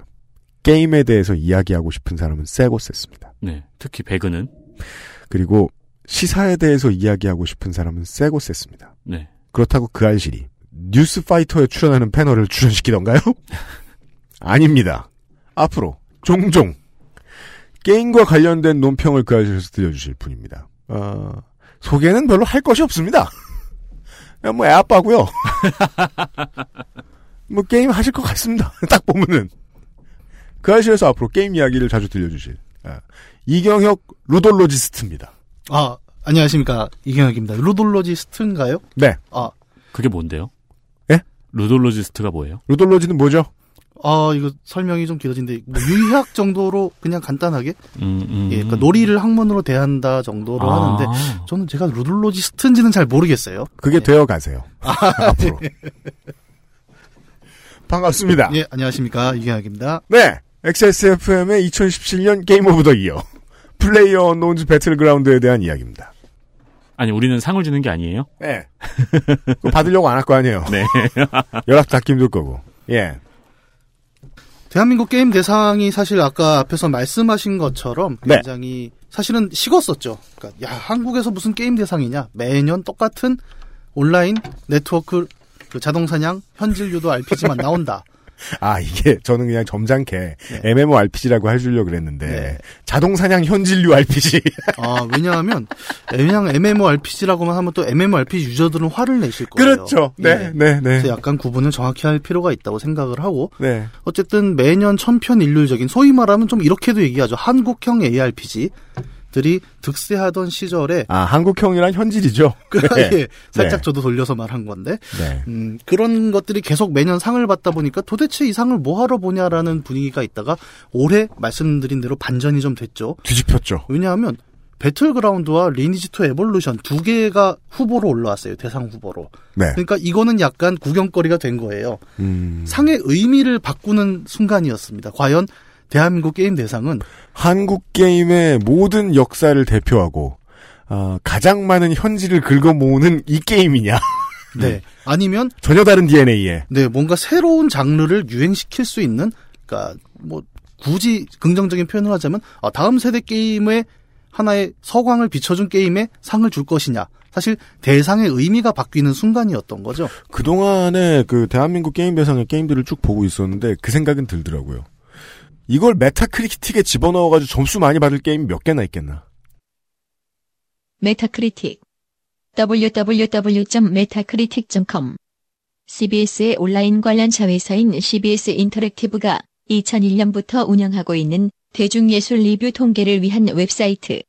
게임에 대해서 이야기하고 싶은 사람은 세고 셌습니다. 네. 특히 배그는 그리고 시사에 대해서 이야기하고 싶은 사람은 세고 셌습니다. 네. 그렇다고 그 알실이 뉴스 파이터에 출연하는 패널을 출연시키던가요? 아닙니다. 앞으로 종종 게임과 관련된 논평을 그 알실에서 들려주실 분입니다. 어, 소개는 별로 할 것이 없습니다. 그냥 뭐 애아빠고요. 뭐 게임 하실 것 같습니다. 딱 보면은 그알싫에서 앞으로 게임 이야기를 자주 들려주실 아, 이경혁 ludologist입니다. 아, 안녕하십니까. 이경혁입니다. ludologist인가요? 네. 아, 그게 뭔데요? 예? ludologist가 뭐예요? ludology는 뭐죠? 아, 이거 설명이 좀 길어진데, 뭐 유희학 정도로 그냥 간단하게, 음, 음, 예, 그러니까 음. 놀이를 학문으로 대한다 정도로 아. 하는데, 저는 제가 ludologist인지는 잘 모르겠어요. 그게 예. 되어 가세요. 앞으로. 반갑습니다. 예, 안녕하십니까. 이경혁입니다. 네. XSFM의 2017년 Game of the Year. PlayerUnknown's Battlegrounds에 대한 이야기입니다. 아니 우리는 상을 주는 게 아니에요? 네. 받으려고 안 할 거 아니에요. 네. 연락 닿기 힘들 거고. 예. 대한민국 게임 대상이 사실 아까 앞에서 말씀하신 것처럼 네. 굉장히 사실은 식었었죠. 그러니까 야 한국에서 무슨 게임 대상이냐 매년 똑같은 온라인 네트워크 그 자동 사냥 현질 유도 RPG만 나온다. 아, 이게 저는 그냥 점잖게 네. MMORPG라고 해주려고 그랬는데, 네. 자동 사냥 현질류 RPG. 아 왜냐하면 그냥 MMORPG라고만 하면 또 MMORPG 유저들은 화를 내실 거예요. 그렇죠. 네, 예. 네, 네. 그래서 약간 구분을 정확히 할 필요가 있다고 생각을 하고 네. 어쨌든 매년 천편일률적인 소위 말하면 좀 이렇게도 얘기하죠. 한국형 ARPG 들이 득세하던 시절에 아, 한국형이란 현질이죠. 네. 예, 살짝 네. 저도 돌려서 말한 건데 네. 음, 그런 것들이 계속 매년 상을 받다 보니까 도대체 이 상을 뭐 하러 보냐라는 분위기가 있다가 올해 말씀드린 대로 반전이 좀 됐죠. 뒤집혔죠. 왜냐하면 배틀그라운드와 리니지 2 에볼루션 두 개가 후보로 올라왔어요. 대상 후보로. 네. 그러니까 이거는 약간 구경거리가 된 거예요. 음, 상의 의미를 바꾸는 순간이었습니다. 과연 대한민국 게임 대상은 한국 게임의 모든 역사를 대표하고, 어, 가장 많은 현질을 긁어 모으는 이 게임이냐. 네 아니면 전혀 다른 DNA에. 네 뭔가 새로운 장르를 유행시킬 수 있는 그러니까 뭐 굳이 긍정적인 표현을 하자면 아, 다음 세대 게임의 하나의 서광을 비춰준 게임에 상을 줄 것이냐 사실 대상의 의미가 바뀌는 순간이었던 거죠. 그동안에 그 대한민국 게임 대상의 게임들을 쭉 보고 있었는데 그 생각은 들더라고요. 이걸 Metacritic에 집어넣어가지고 점수 많이 받을 게임이 몇 개나 있겠나. Metacritic www.metacritic.com CBS의 온라인 관련 자회사인 CBS 인터랙티브가 2001년부터 운영하고 있는 대중예술 리뷰 통계를 위한 웹사이트,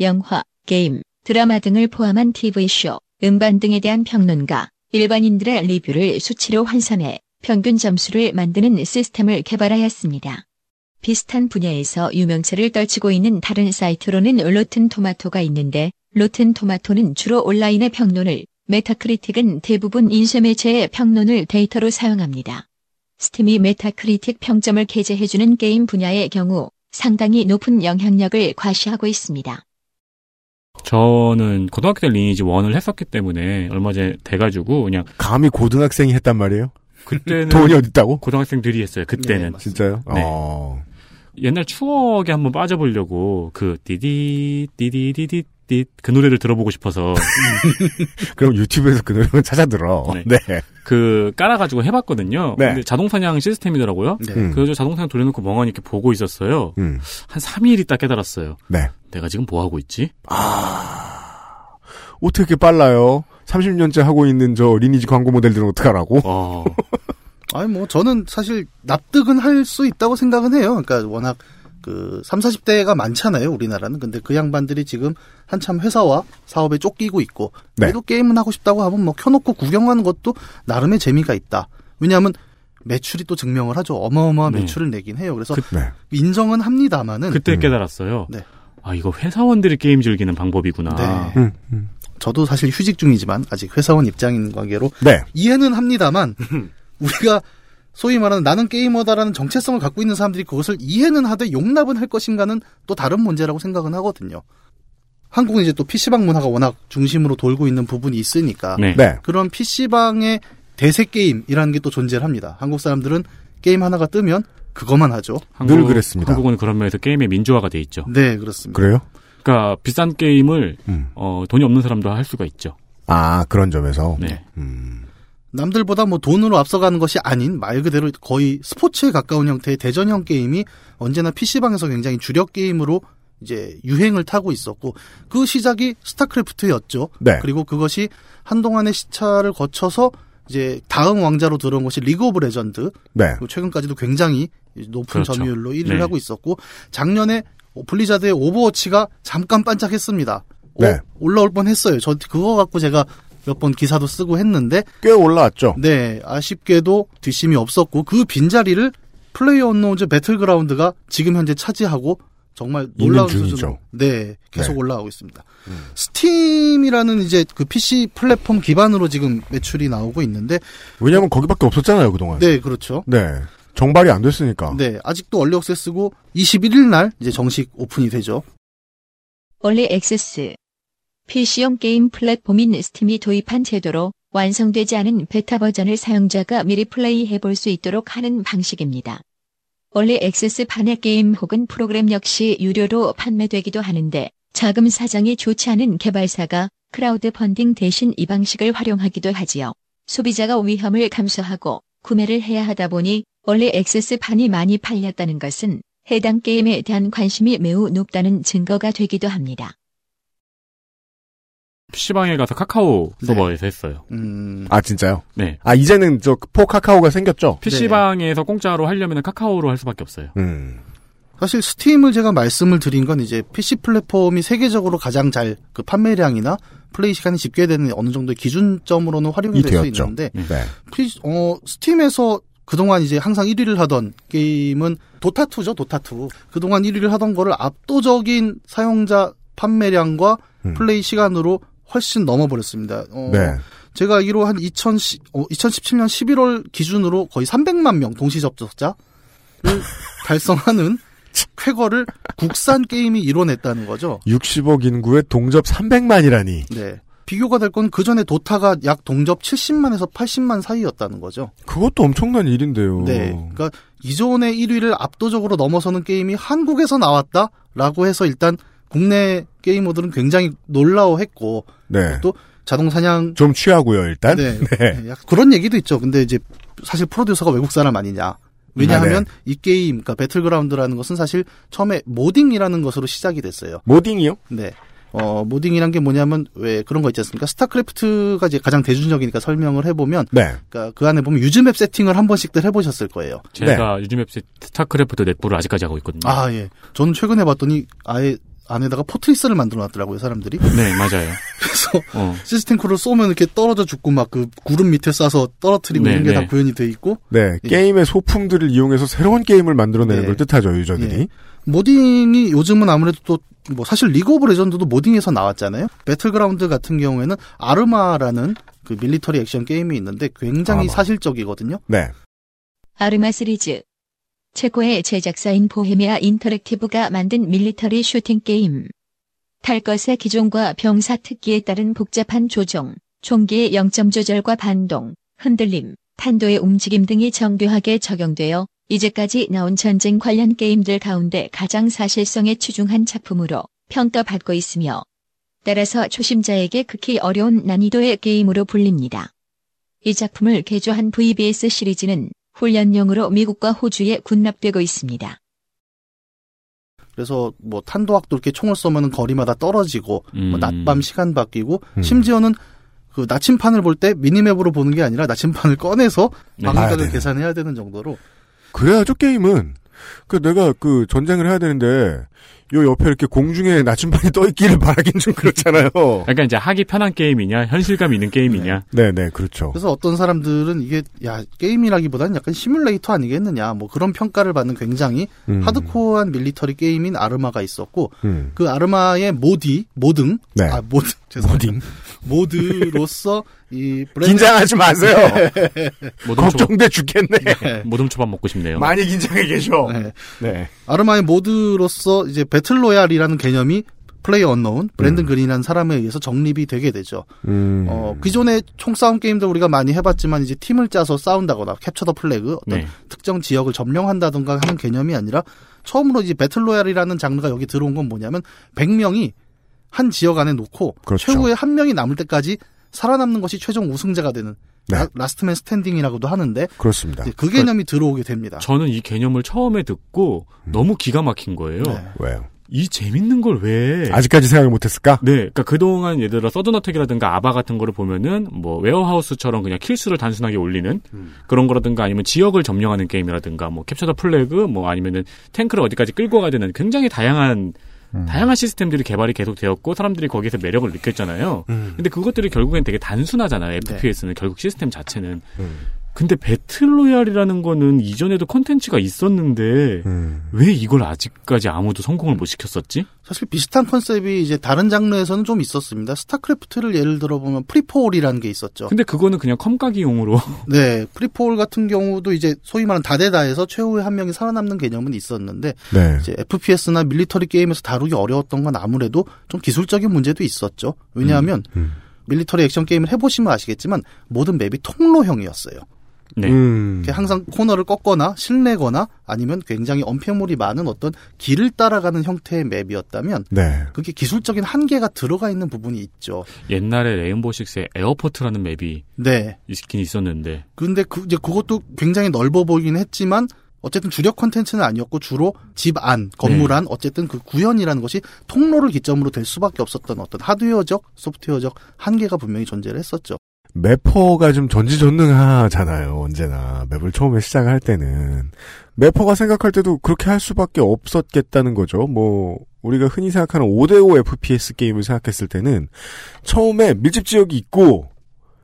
영화, 게임, 드라마 등을 포함한 TV쇼, 음반 등에 대한 평론가, 일반인들의 리뷰를 수치로 환산해 평균 점수를 만드는 시스템을 개발하였습니다. 비슷한 분야에서 유명세를 떨치고 있는 다른 사이트로는 Rotten Tomatoes가 있는데 Rotten Tomatoes는 주로 온라인의 평론을 Metacritic은 대부분 인쇄 매체의 평론을 데이터로 사용합니다. Steam이 Metacritic 평점을 게재해주는 게임 분야의 경우 상당히 높은 영향력을 과시하고 있습니다. 저는 고등학교 때 Lineage 1을 했었기 때문에 얼마 전에 돼가지고 그냥 감히 고등학생이 했단 말이에요? 그때는 돈이 어딨다고? 고등학생들이 했어요. 그때는 네, 진짜요? 네. 어. 옛날 추억에 한번 빠져보려고 그 디디 디디디디 그 노래를 들어보고 싶어서 그럼 유튜브에서 그 노래를 찾아 들어. 네. 네. 그 깔아가지고 해봤거든요. 네. 근데 자동 사냥 시스템이더라고요. 네. 음. 그래서 자동 사냥 돌려놓고 멍하니 이렇게 보고 있었어요. 음. 한 3일 있다 깨달았어요. 네. 내가 지금 뭐 하고 있지? 어떻게 이렇게 빨라요? 30년째 하고 있는 저 리니지 광고 모델들은 어떡하라고? 어, 아니 뭐 저는 사실 납득은 할 수 있다고 생각은 해요. 그러니까 워낙 그 3, 40대가 많잖아요, 우리나라는. 근데 그 양반들이 지금 한참 회사와 사업에 쫓기고 있고 네. 그래도 게임은 하고 싶다고 하면 뭐 켜놓고 구경하는 것도 나름의 재미가 있다. 왜냐하면 매출이 또 증명을 하죠. 어마어마한 네. 매출을 내긴 해요. 그래서 네. 인정은 합니다만은 그때 음. 깨달았어요. 네. 아 이거 회사원들이 게임 즐기는 방법이구나. 네. 음, 음. 저도 사실 휴직 중이지만 아직 회사원 입장인 관계로 네. 이해는 합니다만 우리가 소위 말하는 나는 게이머다라는 정체성을 갖고 있는 사람들이 그것을 이해는 하되 용납은 할 것인가는 또 다른 문제라고 생각은 하거든요. 한국은 이제 또 PC방 문화가 워낙 중심으로 돌고 있는 부분이 있으니까 네. 네. 그런 PC방의 대세 게임이라는 게 또 존재를 합니다. 한국 사람들은 게임 하나가 뜨면 그것만 하죠. 늘 그랬습니다. 한국은 그런 면에서 게임의 민주화가 돼 있죠. 네, 그렇습니다. 그래요? 그러니까 비싼 게임을 음. 어, 돈이 없는 사람도 할 수가 있죠. 아, 그런 점에서. 네. 음. 남들보다 뭐 돈으로 앞서가는 것이 아닌 말 그대로 거의 스포츠에 가까운 형태의 대전형 게임이 언제나 PC방에서 굉장히 주력 게임으로 이제 유행을 타고 있었고 그 시작이 스타크래프트였죠. 네. 그리고 그것이 한동안의 시차를 거쳐서 이제 다음 왕자로 들어온 것이 League of Legends. 네. 그리고 최근까지도 굉장히 높은 그렇죠. 점유율로 1위를 네. 하고 있었고 작년에 Blizzard의 Overwatch가 잠깐 반짝했습니다. 어, 네. 올라올 뻔했어요. 저 그거 갖고 제가 몇 번 기사도 쓰고 했는데 꽤 올라왔죠. 네, 아쉽게도 뒷심이 없었고 그 빈자리를 PlayerUnknown's Battlegrounds가 지금 현재 차지하고 정말 놀라운. 수준으로 네, 계속 네. 올라가고 있습니다. Steam이라는 이제 그 PC 플랫폼 기반으로 지금 매출이 나오고 있는데 왜냐면 거기밖에 없었잖아요, 그동안. 네, 그렇죠. 네. 정발이 안 됐으니까. 네, 아직도 early access고 21일 날 이제 정식 오픈이 되죠. early access PC용 게임 플랫폼인 Steam이 도입한 제도로 완성되지 않은 베타 버전을 사용자가 미리 플레이해 볼 수 있도록 하는 방식입니다. early access 판의 게임 혹은 프로그램 역시 유료로 판매되기도 하는데 자금 사정이 좋지 않은 개발사가 크라우드 펀딩 대신 이 방식을 활용하기도 하지요. 소비자가 위험을 감수하고 구매를 해야 하다 보니 early access 판이 많이 팔렸다는 것은 해당 게임에 대한 관심이 매우 높다는 증거가 되기도 합니다. PC방에 가서 카카오 네. 서버에서 했어요. 음, 아, 진짜요? 네. 아, 이제는 저 for 카카오가 생겼죠? PC방에서 공짜로 하려면 카카오로 할 수밖에 없어요. 음. 사실 스팀을 제가 말씀을 드린 건 이제 PC 플랫폼이 세계적으로 가장 잘 그 판매량이나 플레이 시간이 집계되는 어느 정도의 기준점으로는 활용이 이될 수. 있는데 네. 피- 어, 스팀에서 그동안 이제 항상 1위를 하던 게임은 도타2죠, 도타2. 그동안 1위를 하던 거를 압도적인 사용자 판매량과 음. 플레이 시간으로 훨씬 넘어버렸습니다. 어, 네. 제가 알기로 한 2010, 어, 2017년 11월 기준으로 거의 300만 명 동시 접속자를 달성하는 쾌거를 국산 게임이 이뤄냈다는 거죠. 60억 인구의 동접 300만이라니. 네. 비교가 될 건 그 전에 도타가 약 동접 70만에서 80만 사이였다는 거죠. 그것도 엄청난 일인데요. 네. 그러니까 이전의 1위를 압도적으로 넘어서는 게임이 한국에서 나왔다라고 해서 일단 국내 게이머들은 굉장히 놀라워했고 네. 또 자동 사냥 좀 취하고요, 일단. 네. 네. 네, 그런 얘기도 있죠. 근데 이제 사실 프로듀서가 외국 사람 아니냐. 왜냐하면 아, 네. 이 게임, 그러니까 배틀그라운드라는 것은 사실 처음에 modding이라는 것으로 시작이 됐어요. modding이요? 네. 어, modding이란 게 뭐냐면 왜 그런 거 있지 않습니까? 스타크래프트가 이제 가장 대중적이니까 설명을 해보면 네. 그러니까 그 안에 보면 use map 세팅을 한 번씩들 해보셨을 거예요. 제가 요즘 앱 스타크래프트 넷부를 아직까지 하고 있거든요. 아, 예. 저는 최근에 봤더니 아예 안에다가 포트리스를 만들어 놨더라고요, 사람들이. 네, 맞아요. 그래서 어. siege 탱크를 쏘면 이렇게 떨어져 죽고 막 그 구름 밑에 싸서 떨어뜨리고 네, 이런 게다 네. 구현이 돼 있고 네. 예. 게임의 소품들을 이용해서 새로운 게임을 만들어내는 네. 걸 뜻하죠, 유저들이. 예. modding이 요즘은 아무래도 또 뭐 사실 리그 오브 레전드도 modding에서 나왔잖아요. 배틀그라운드 같은 경우에는 아르마라는 그 밀리터리 액션 게임이 있는데 굉장히 아르마. 사실적이거든요. 네. 아르마 시리즈 체코의 제작사인 보헤미아 인터랙티브가 만든 밀리터리 슈팅 게임. 탈 것의 기종과 병사 특기에 따른 복잡한 조종, 총기의 영점 조절과 반동, 흔들림, 탄도의 움직임 등이 정교하게 적용되어 이제까지 나온 전쟁 관련 게임들 가운데 가장 사실성에 치중한 작품으로 평가받고 있으며 따라서 초심자에게 극히 어려운 난이도의 게임으로 불립니다. 이 작품을 개조한 VBS 시리즈는 훈련용으로 미국과 호주에 군납되고 있습니다. 그래서 뭐 탄도학도 이렇게 총을 쏘면 거리마다 떨어지고 뭐 음. 낮밤 시간 바뀌고 음. 심지어는 그 나침판을 볼 때 미니맵으로 보는 게 아니라 나침판을 꺼내서 네. 되는. 계산해야 되는 정도로 그래야죠, 게임은. 그 내가 그 전쟁을 해야 되는데 요 옆에 이렇게 공중에 나침반이 떠 있기를 바라긴 좀 그렇잖아요. 그러니까 이제 하기 편한 게임이냐, 현실감 있는 게임이냐. 네, 네, 그렇죠. 그래서 어떤 사람들은 이게 야 게임이라기보다는 약간 시뮬레이터 아니겠느냐 뭐 그런 평가를 받는 굉장히 음. 하드코어한 밀리터리 게임인 아르마가 있었고 음. 그 아르마의 모디 모등 네. 아 모드 죄송합니다 모드로서 이 브랜드 긴장하지 마세요. 모둠 초밥, 걱정돼 죽겠네. 모둠 초밥 먹고 싶네요. 많이 긴장해 계셔. 네. 네. 아르마의 mod로서 이제 battle royale이라는 개념이 플레이어 언노운 브랜든 그린이라는 사람에 의해서 정립이 되게 되죠. 음. 어, 기존의 총싸움 게임들 우리가 많이 해봤지만 이제 팀을 짜서 싸운다거나 capture the flag 어떤 네. 특정 지역을 점령한다던가 하는 개념이 아니라 처음으로 이제 battle royale이라는 장르가 여기 들어온 건 뭐냐면 100명이 한 지역 안에 놓고 그렇죠. 최후의 한 명이 남을 때까지 살아남는 것이 최종 우승자가 되는 네. last man standing이라고도 하는데 그렇습니다. 이제 그 개념이 들어오게 됩니다. 저는 이 개념을 처음에 듣고 너무 기가 막힌 거예요. 네. 왜요? 이 재밌는 걸 왜? 아직까지 생각을 못했을까? 네, 그러니까 그동안 예를 들어 서든어택이라든가 아바 같은 거를 보면은 뭐 웨어하우스처럼 그냥 kill수를 단순하게 올리는 그런 거라든가 아니면 지역을 점령하는 게임이라든가 뭐 capture the flag 뭐 아니면은 탱크를 어디까지 끌고 가야 되는 굉장히 다양한 다양한 시스템들이 개발이 계속 되었고 사람들이 거기에서 매력을 느꼈잖아요. 근데 그것들이 결국엔 되게 단순하잖아요. FPS는 결국 시스템 자체는. 근데 battle royale이라는 거는 이전에도 컨텐츠가 있었는데 음. 왜 이걸 아직까지 아무도 성공을 못 시켰었지? 사실 비슷한 컨셉이 이제 다른 장르에서는 좀 있었습니다. 스타크래프트를 예를 들어보면 free for all이라는 게 있었죠. 근데 그거는 그냥 컴까기용으로 네, free for all 같은 경우도 이제 소위 말하는 다대다에서 최후의 한 명이 살아남는 개념은 있었는데 네. 이제 FPS나 밀리터리 게임에서 다루기 어려웠던 건 아무래도 좀 기술적인 문제도 있었죠. 왜냐하면 음. 밀리터리 액션 게임을 해보시면 아시겠지만 모든 맵이 통로형이었어요. 네. 음. 항상 코너를 꺾거나 실내거나 아니면 굉장히 엄폐물이 많은 어떤 길을 따라가는 형태의 맵이었다면 네. 그게 기술적인 한계가 들어가 있는 부분이 있죠. 옛날에 레인보우 식스의 에어포트라는 맵이 네. 있긴 있었는데 근데 그 이제 그것도 굉장히 넓어 보이긴 했지만 어쨌든 주력 컨텐츠는 아니었고 주로 집 안, 건물 네. 안, 어쨌든 그 구현이라는 것이 통로를 기점으로 될 수밖에 없었던 어떤 하드웨어적, 소프트웨어적 한계가 분명히 존재를 했었죠. 매퍼가 좀 전지전능하잖아요. 언제나 맵을 처음에 시작할 때는 매퍼가 생각할 때도 그렇게 할 수밖에 없었겠다는 거죠. 뭐 우리가 흔히 생각하는 5대5 FPS 게임을 생각했을 때는 처음에 밀집 지역이 있고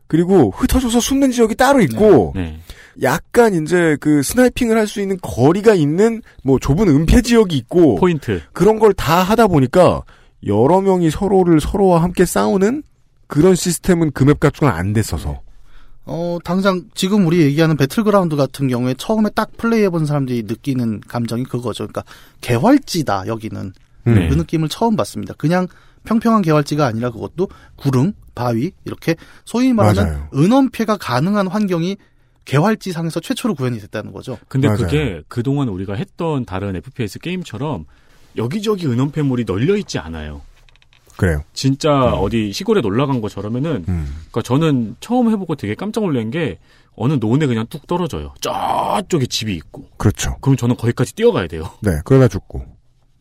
그리고 흩어져서 숨는 지역이 따로 있고 네. 약간 이제 그 스나이핑을 할 수 있는 거리가 있는 뭐 좁은 은폐 지역이 있고 포인트 그런 걸 다 하다 보니까 여러 명이 서로를 서로와 함께 싸우는 그런 시스템은 그 맵 가지고는 안 됐어서 어, 당장 지금 우리 얘기하는 배틀그라운드 같은 경우에 처음에 딱 플레이해본 사람들이 느끼는 감정이 그거죠. 그러니까 개활지다, 여기는. 네. 그 느낌을 처음 받습니다. 그냥 평평한 개활지가 아니라 그것도 구릉, 바위, 이렇게 소위 말하는 맞아요. 은엄폐가 가능한 환경이 개활지상에서 최초로 구현이 됐다는 거죠. 근데 맞아요. 그게 그동안 우리가 했던 다른 FPS 게임처럼 여기저기 은원폐물이 널려 있지 않아요. 그래요. 진짜 어디 시골에 놀러 간 것처럼에는 음. 그러니까 저는 처음 해보고 되게 깜짝 놀란 게 어느 논에 그냥 뚝 떨어져요. 저쪽에 집이 있고. 그렇죠. 그럼 저는 거기까지 뛰어가야 돼요. 네, 그러다 죽고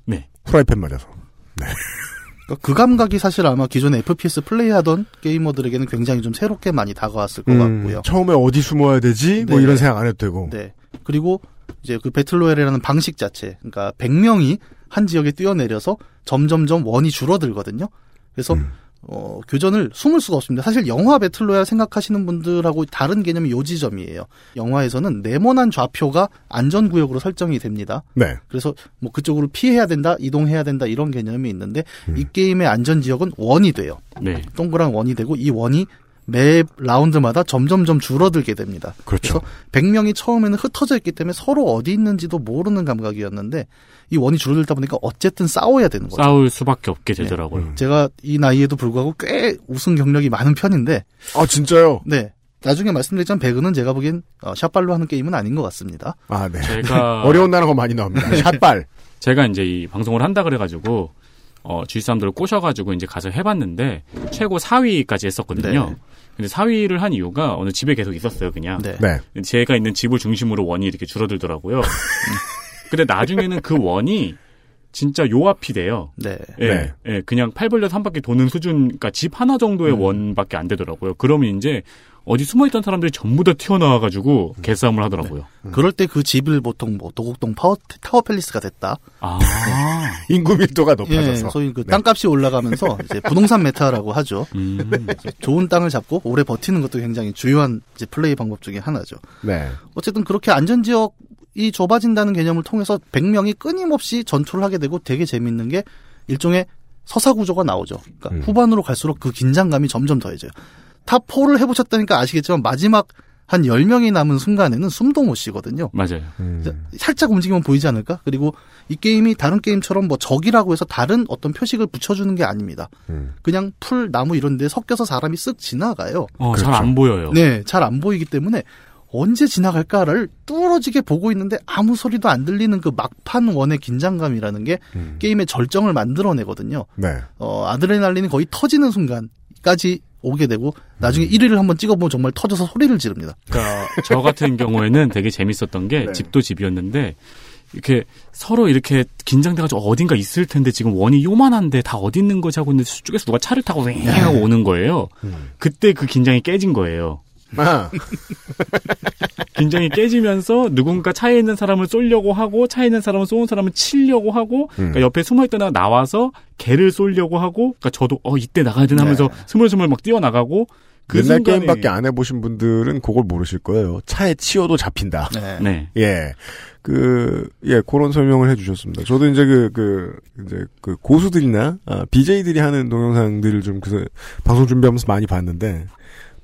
네. 음. 후라이팬 맞아서. 그러니까 그 감각이 사실 아마 기존에 FPS 플레이하던 게이머들에게는 굉장히 좀 새롭게 많이 다가왔을 것 음, 같고요. 처음에 어디 숨어야 되지? 뭐 네. 이런 생각 안 해도 되고. 네. 그리고 이제 그 배틀로얄이라는 방식 자체, 그러니까 100명이 한 지역에 뛰어내려서 점점점 원이 줄어들거든요. 그래서 음. 어, 교전을 숨을 수가 없습니다. 사실 영화 배틀로얄 생각하시는 분들하고 다른 개념이 요 지점이에요. 영화에서는 네모난 좌표가 안전구역으로 설정이 됩니다. 네. 그래서 뭐 그쪽으로 피해야 된다, 이동해야 된다 이런 개념이 있는데 음. 이 게임의 안전지역은 원이 돼요. 네. 동그란 원이 되고 이 원이 매 라운드마다 점점점 줄어들게 됩니다. 그렇죠. 래서 100명이 처음에는 흩어져 있기 때문에 서로 어디 있는지도 모르는 감각이었는데 이 원이 줄어들다 보니까 어쨌든 싸워야 되는 거죠. 싸울 수밖에 없게 되더라고요. 음. 제가 이 나이에도 불구하고 꽤 우승 경력이 많은 편인데 아, 진짜요? 네. 나중에 말씀드리지만 배그는 제가 보기엔 어, 샷발로 하는 게임은 아닌 것 같습니다. 아, 네. 제가 어려운 단어가 많이 나옵니다. 샷발. 제가 이제 이 방송을 한다 그래가지고 어, 주위 사람들을 꼬셔가지고 이제 가서 해봤는데 최고 4위까지 했었거든요. 네. 근데 4위를 한 이유가 어느 집에 계속 있었어요, 그냥. 네. 네. 제가 있는 집을 중심으로 원이 이렇게 줄어들더라고요. 근데 나중에는 그 원이 진짜 요 앞이 돼요. 네. 예, 네. 예, 그냥 팔 벌려서 한 바퀴 도는 수준, 그러니까 집 하나 정도의 원밖에 안 되더라고요. 그러면 이제 어디 숨어있던 사람들이 전부 다 튀어나와가지고 개싸움을 하더라고요. 그럴 때 그 집을 보통 뭐 도곡동 파워, 타워 팰리스가 됐다. 아. 인구 밀도가 예, 높아져서. 소위 그 땅값이 올라가면서 이제 부동산 meta라고 하죠. 음. 좋은 땅을 잡고 오래 버티는 것도 굉장히 중요한 이제 플레이 방법 중에 하나죠. 네. 어쨌든 그렇게 안전지역 이 좁아진다는 개념을 통해서 100명이 끊임없이 전투를 하게 되고 되게 재밌는 게 일종의 서사 구조가 나오죠. 그러니까 음. 후반으로 갈수록 그 긴장감이 점점 더해져요. top 4를 해보셨다니까 아시겠지만 마지막 한 10명이 남은 순간에는 숨도 못 쉬거든요. 맞아요. 음. 살짝 움직이면 보이지 않을까? 그리고 이 게임이 다른 게임처럼 뭐 적이라고 해서 다른 어떤 표식을 붙여주는 게 아닙니다. 음. 그냥 풀, 나무 이런 데 섞여서 사람이 쓱 지나가요. 어, 그렇죠. 잘안 보여요. 네, 잘 안 보이기 때문에 언제 지나갈까를 뚫어지게 보고 있는데 아무 소리도 안 들리는 그 막판 원의 긴장감이라는 게 음. 게임의 절정을 만들어내거든요. 네. 어, 아드레날린이 거의 터지는 순간까지 오게 되고 나중에 음. 1위를 한번 찍어보면 정말 터져서 소리를 지릅니다. 그러니까 저 같은 경우에는 되게 재밌었던 게 네. 집도 집이었는데 이렇게 서로 이렇게 긴장돼가지고 어딘가 있을 텐데 지금 원이 요만한데 다 어디 있는 거지 하고 있는데 저쪽에서 누가 차를 타고 왱 하고 오는 거예요. 음. 그때 그 긴장이 깨진 거예요. 아, 긴장이 깨지면서 누군가 차에 있는 사람을 쏘려고 하고 차에 있는 사람을 쏘는 사람을 치려고 하고 음. 그러니까 옆에 숨어 있던 애가 나와서 걔를 쏘려고 하고 그러니까 저도 어 이때 나가야 되나 하면서 네. 스물스물 막 뛰어나가고 그 옛날 순간에- 게임밖에 안 해보신 분들은 그걸 모르실 거예요. 차에 치여도 잡힌다. 네. 네. 예. 그, 예, 그런 설명을 해주셨습니다. 저도 이제 그, 그, 이제 그 고수들이나, 아, BJ들이 하는 동영상들을 좀 그, 방송 준비하면서 많이 봤는데,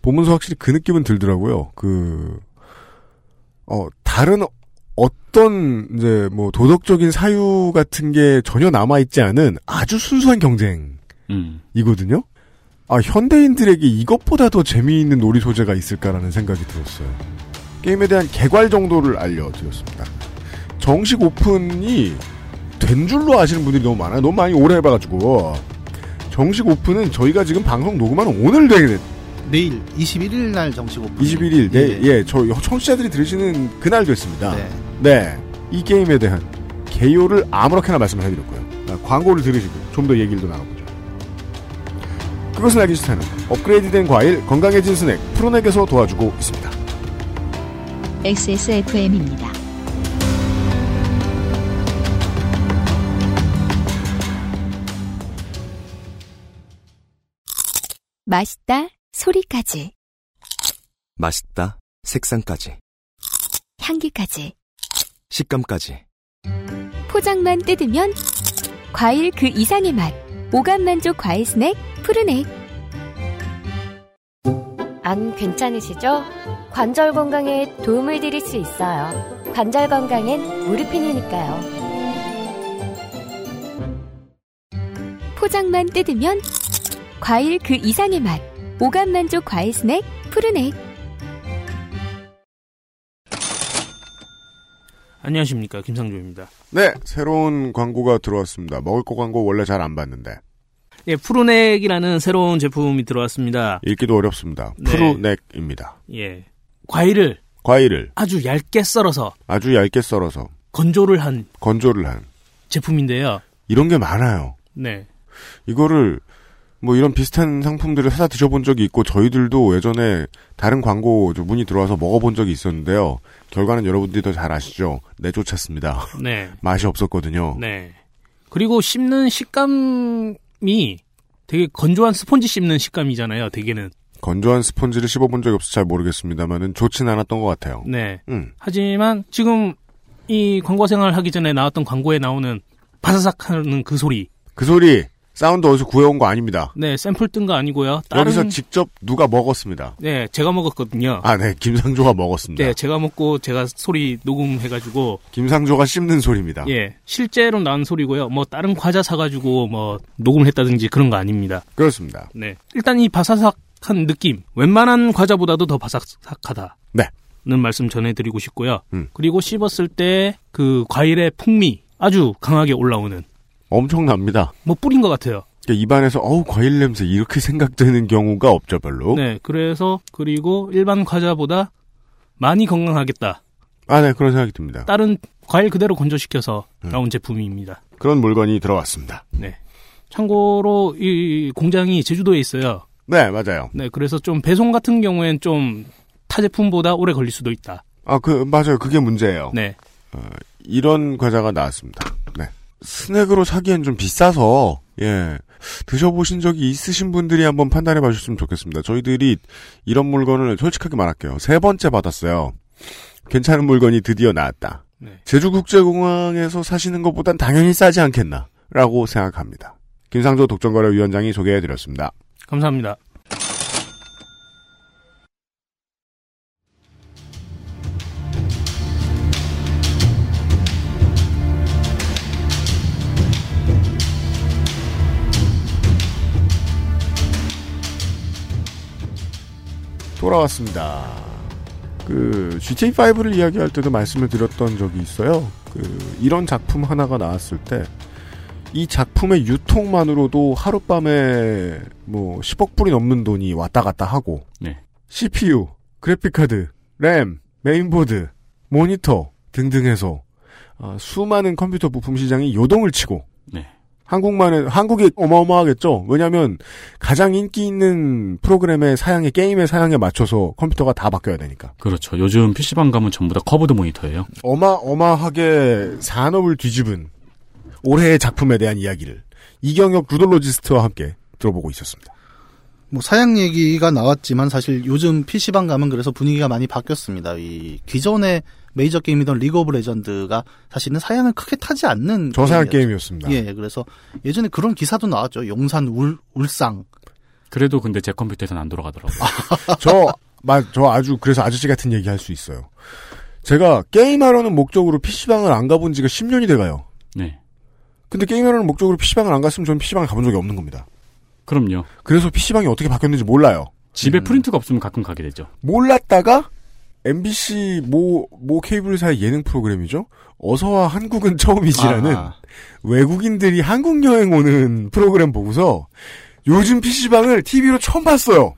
보면서 확실히 그 느낌은 들더라고요. 그, 어, 다른 어떤, 이제 뭐 도덕적인 사유 같은 게 전혀 남아있지 않은 아주 순수한 경쟁이거든요? 음. 아, 현대인들에게 이것보다 더 재미있는 놀이 소재가 있을까라는 생각이 들었어요. 게임에 대한 개괄 정도를 알려드렸습니다. 정식 오픈이 된 줄로 아시는 분들이 너무 많아요. 너무 많이 오래 해봐가지고. 정식 오픈은 저희가 지금 방송 녹음하는 오늘 되게 내일 21일 날 정식 오픈. 21일, 네, 예, 저 청취자들이 들으시는 그날 됐습니다. 네. 네. 이 게임에 대한 개요를 아무렇게나 말씀을 해드렸고요. 아, 광고를 들으시고 좀 더 얘기를 더 나눠보죠. 그것은 알기 싫다는 업그레이드된 과일 건강해진 스낵 프로넥에서 도와주고 있습니다. XSFM입니다. 맛있다 소리까지 맛있다. 색상까지. 향기까지 식감까지. 포장만 뜯으면 과일 그 이상의 맛 오감 만족 과일 스낵 푸르넥 안 괜찮으시죠? 관절 건강에 도움을 드릴 수 있어요 관절 건강엔 무르핀이니까요 포장만 뜯으면 과일 그 이상의 맛 오감 만족 과일 스낵 푸르넥 안녕하십니까 김상조입니다. 네, 새로운 광고가 들어왔습니다. 먹을 거 광고 원래 잘 안 봤는데 예, 푸르넥이라는 새로운 제품이 들어왔습니다. 읽기도 어렵습니다. 네. 푸르넥입니다. 예, 과일을 과일을 아주 얇게 썰어서 아주 얇게 썰어서 건조를 한 건조를 한 제품인데요. 이런 게 많아요. 네, 이거를 뭐 이런 비슷한 상품들을 사다 드셔본 적이 있고 저희들도 예전에 다른 광고 좀 문의 들어와서 먹어본 적이 있었는데요. 결과는 여러분들이 더 잘 아시죠. 내쫓았습니다. 네, 맛이 없었거든요. 네. 그리고 씹는 식감이 되게 건조한 스폰지 씹는 식감이잖아요. 대개는. 건조한 스펀지를 씹어본 적이 없어서 잘 모르겠습니다만은 좋진 않았던 것 같아요. 네. 음. 하지만 지금 이 광고 생활 하기 전에 나왔던 광고에 나오는 바사삭 하는 그 소리. 그 소리 사운드 어디서 구해온 거 아닙니다. 네, 샘플 뜬 거 아니고요. 다른 여기서 직접 누가 먹었습니다. 네, 제가 먹었거든요. 아, 네. 김상조가 먹었습니다. 네, 제가 먹고 제가 소리 녹음해가지고 김상조가 씹는 소리입니다. 예 실제로 나온 소리고요. 뭐 다른 과자 사가지고 뭐 녹음을 했다든지 그런 거 아닙니다. 그렇습니다. 네, 일단 이 바사삭한 느낌, 웬만한 과자보다도 더 바삭하다. 네. 는 말씀 전해드리고 싶고요. 음. 그리고 씹었을 때 그 과일의 풍미 아주 강하게 올라오는 엄청납니다. 뭐 뿌린 것 같아요. 그러니까 입안에서 어우 과일 냄새 이렇게 생각되는 경우가 없죠 별로. 네, 그래서 그리고 일반 과자보다 많이 건강하겠다. 아, 네 그런 생각이 듭니다. 다른 과일 그대로 건조시켜서 음. 나온 제품입니다. 그런 물건이 들어왔습니다. 네. 참고로 이 공장이 제주도에 있어요. 네, 맞아요. 네, 그래서 좀 배송 같은 경우엔 좀 타 제품보다 오래 걸릴 수도 있다. 아, 그, 맞아요. 그게 문제예요. 네. 어, 이런 과자가 나왔습니다. 네. 스낵으로 사기엔 좀 비싸서, 예. 드셔보신 적이 있으신 분들이 한번 판단해 봐 주셨으면 좋겠습니다. 저희들이 이런 물건을 솔직하게 말할게요. 세 번째 받았어요. 괜찮은 물건이 드디어 나왔다. 네. 제주국제공항에서 사시는 것보단 당연히 싸지 않겠나. 라고 생각합니다. 김상조 독점거래위원장이 소개해 드렸습니다. 감사합니다. 돌아왔습니다. 그 GTA5를 이야기할 때도 말씀을 드렸던 적이 있어요. 그 이런 작품 하나가 나왔을 때 이 작품의 유통만으로도 하룻밤에 뭐 10억 불이 넘는 돈이 왔다 갔다 하고 네. CPU, 그래픽카드, 램, 메인보드, 모니터 등등 해서 아, 수많은 컴퓨터 부품 시장이 요동을 치고 네. 한국만은 한국이 어마어마하겠죠. 왜냐하면 가장 인기 있는 프로그램의 사양의 게임의 사양에 맞춰서 컴퓨터가 다 바뀌어야 되니까. 그렇죠. 요즘 PC방 가면 전부 다 curved 모니터예요. 어마어마하게 산업을 뒤집은 올해의 작품에 대한 이야기를 이경혁 ludologist와 함께 들어보고 있었습니다. 뭐 사양 얘기가 나왔지만 사실 요즘 PC방 가면 그래서 분위기가 많이 바뀌었습니다. 이 기존의 메이저 게임이던 리그 오브 레전드가 사실은 사양을 크게 타지 않는 저사양. 게임이었습니다. 예, 그래서 예전에 그런 기사도 나왔죠. 용산 울 울상. 그래도 근데 제 컴퓨터에서는 안 돌아가더라고요. 저, 마, 저 아주 그래서 아저씨 같은 얘기 할 수 있어요. 제가 게임하려는 목적으로 PC방을 안 가본 지가 10년이 돼가요. 네. 근데 게임하려는 목적으로 PC방을 안 갔으면 저는 PC방을 가본 적이 없는 겁니다. 그럼요. 그래서 PC방이 어떻게 바뀌었는지 몰라요. 집에 프린트가 없으면 가끔 가게 되죠. 몰랐다가 MBC 모, 모 케이블사의 예능 프로그램이죠. 어서와 한국은 처음이지라는 아하. 외국인들이 한국 여행 오는 프로그램 보고서 요즘 PC방을 TV로 처음 봤어요.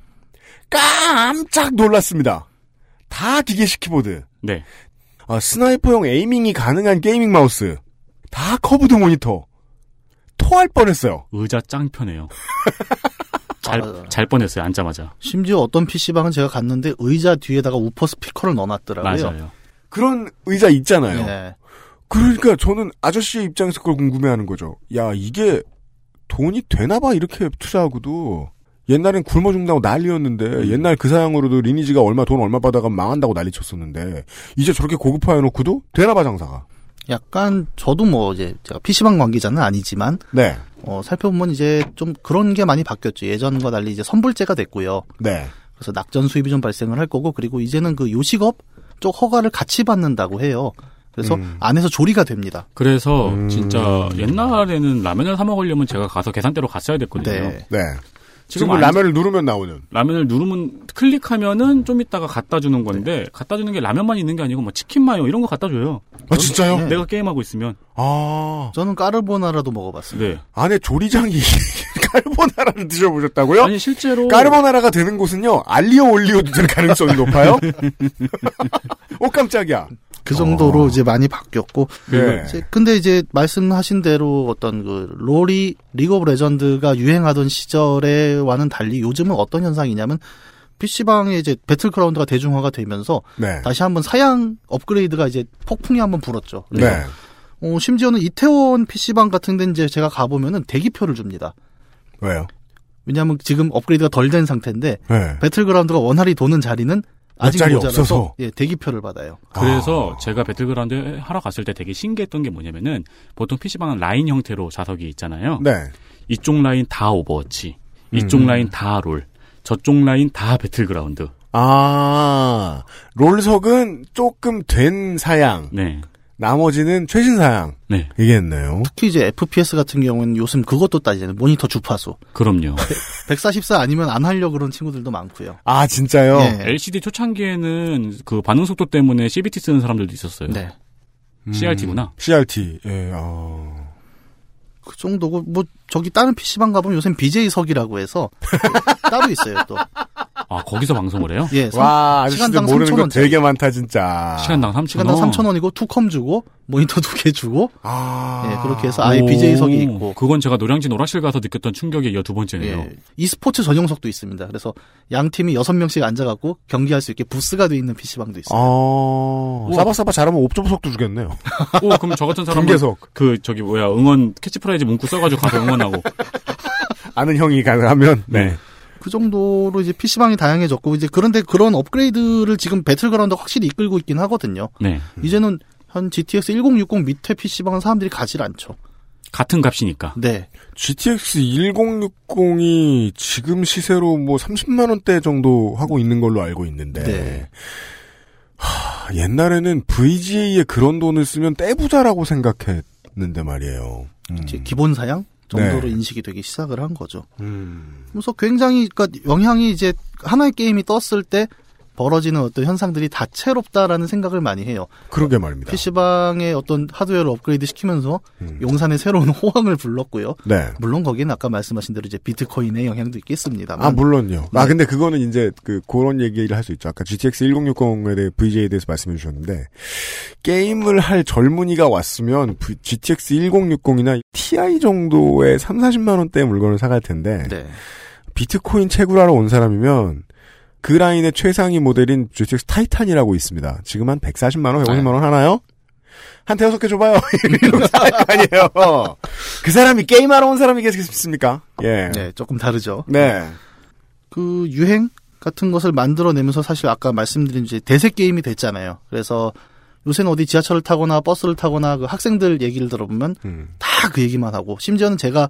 깜짝 놀랐습니다. 다 기계식 키보드. 네. 아, sniper용 aiming이 가능한 gaming 마우스. 다 curved 모니터. 토할 뻔했어요. 의자 짱 편해요. 잘, 맞아요. 잘 뻔했어요. 앉자마자. 심지어 어떤 PC방은 제가 갔는데 의자 뒤에다가 우퍼 스피커를 넣어놨더라고요. 맞아요. 그런 의자 있잖아요. 네. 그러니까 저는 아저씨의 입장에서 그걸 궁금해하는 거죠. 야 이게 돈이 되나봐 이렇게 투자하고도 옛날엔 굶어 죽는다고 난리였는데 옛날 그 사양으로도 리니지가 얼마 돈 얼마 받아가 망한다고 난리 쳤었는데 이제 저렇게 고급화해놓고도 되나봐 장사가. 약간 저도 뭐 이제 제가 PC방 관계자는 아니지만 네, 어, 살펴보면 이제 좀 그런 게 많이 바뀌었죠. 예전과 달리 이제 선불제가 됐고요. 네. 그래서 낙전 수입이 좀 발생을 할 거고 그리고 이제는 그 요식업 쪽 허가를 같이 받는다고 해요. 그래서 음. 안에서 조리가 됩니다. 그래서 음. 진짜 옛날에는 라면을 사 먹으려면 제가 가서 계산대로 갔어야 됐거든요. 네. 네. 지금 지금 안- 라면을 누르면 나오는. 라면을 누르면 클릭하면은 좀 이따가 갖다 주는 건데 갖다 주는 게 라면만 있는 게 아니고 뭐 치킨 마요 이런 거 갖다 줘요. 아 진짜요? 네. 내가 게임하고 있으면. 아 저는 까르보나라도 먹어봤습니다. 네. 안에 조리장이 까르보나라를 드셔보셨다고요? 아니 실제로 까르보나라가 되는 곳은요 알리오 올리오도 될 가능성이 높아요. 오 깜짝이야. 그 정도로 어. 이제 많이 바뀌었고 네. 이제 근데 이제 말씀하신 대로 어떤 그 롤이 리그 오브 레전드가 유행하던 시절에와는 달리 요즘은 어떤 현상이냐면 PC방에 이제 배틀그라운드가 대중화가 되면서 네. 다시 한번 사양 업그레이드가 이제 폭풍이 한번 불었죠. 그래서 네. 어, 심지어는 이태원 PC방 같은 데 이제 제가 가보면은 대기표를 줍니다. 왜요? 왜냐하면 지금 업그레이드가 덜 된 상태인데 네. 배틀그라운드가 원활히 도는 자리는 아직 자리 모자라서 없어서. 예, 대기표를 받아요. 그래서 아. 제가 배틀그라운드 하러 갔을 때 되게 신기했던 게 뭐냐면은 보통 PC방은 라인 형태로 좌석이 있잖아요. 네. 이쪽 라인 다 오버워치, 이쪽 음. 라인 다 롤, 저쪽 라인 다 배틀그라운드. 아, 롤석은 조금 된 사양, 네. 나머지는 최신 사양. 네. 이겠네요. 특히 이제 FPS 같은 경우는 요즘 그것도 따지잖아요. 모니터 주파수. 그럼요. 144 아니면 안 하려 그런 친구들도 많고요. 아, 진짜요? 예. LCD 초창기에는 그 반응 속도 때문에 CBT 쓰는 사람들도 있었어요. 네. 음, CRT구나. CRT. 예, 어. 그 정도고 뭐 저기 다른 PC방 가보면 요새 BJ석이라고 해서 따로 있어요 또. 아, 거기서 방송을 해요? 예, 삼- 와, 시간당 모르는 거 3,000원. 되게 많다, 진짜. 시간당 3천 시간당 3,000원이고 투컴 주고 모니터 두 개 주고 아. 예, 그렇게 해서 아예 BJ석이 있고 그건 제가 노량진 오락실 가서 느꼈던 충격에 이어 두 번째네요. 예, e스포츠 전용석도 있습니다. 그래서 양 팀이 6명씩 앉아갖고 경기할 수 있게 부스가 돼 있는 PC방도 있어요. 아, 사바사바 잘하면 observer석도 주겠네요. 오, 그럼 저 같은 사람은 중계석. 그 저기 뭐야 응원 캐치프레이즈 문구 써가지고 가서 응원 하고 아는 형이 가능하면, 네. 그 정도로 이제 PC방이 다양해졌고 이제 그런데 그런 업그레이드를 지금 배틀그라운드 확실히 이끌고 있긴 하거든요. 네 이제는 한 GTX 1060 밑에 PC방은 사람들이 가질 않죠. 같은 값이니까. 네. GTX 1060이 지금 시세로 뭐 30만 원대 정도 하고 있는 걸로 알고 있는데. 네. 하, 옛날에는 VGA에 그런 돈을 쓰면 떼부자라고 생각했는데 말이에요. 음. 기본 사양 정도로 네. 인식이 되기 시작을 한 거죠. 음. 그래서 굉장히 그러니까 영향이 이제 하나의 게임이 떴을 때 벌어지는 어떤 현상들이 다채롭다라는 생각을 많이 해요. 그러게 말입니다. PC방의 어떤 하드웨어를 업그레이드 시키면서 음. 용산의 새로운 호황을 불렀고요. 네. 물론 거기는 아까 말씀하신 대로 이제 비트코인의 영향도 있겠습니다만. 아, 물론요. 아, 네. 근데 그거는 이제 그, 그런 얘기를 할 수 있죠. 아까 GTX 1060에 대해 VJ에 대해서 말씀해 주셨는데, 게임을 할 젊은이가 왔으면 GTX 1060이나 TI 정도의 3, 40만원대 물건을 사갈 텐데, 네. 비트코인 채굴하러 온 사람이면, 그 라인의 최상위 모델인 GTX 타이탄이라고 있습니다. 지금 한 140만 원, 150만 원 하나요? 한 대여섯 개 줘봐요. 아니에요. 그 사람이 게임하러 온 사람이겠습니까? 예. 네, 조금 다르죠. 네. 그 유행 같은 것을 만들어내면서 사실 아까 말씀드린 이제 대세 게임이 됐잖아요. 그래서 요새는 어디 지하철을 타거나 버스를 타거나 그 학생들 얘기를 들어보면 음. 다 배그 얘기만 하고 심지어는 제가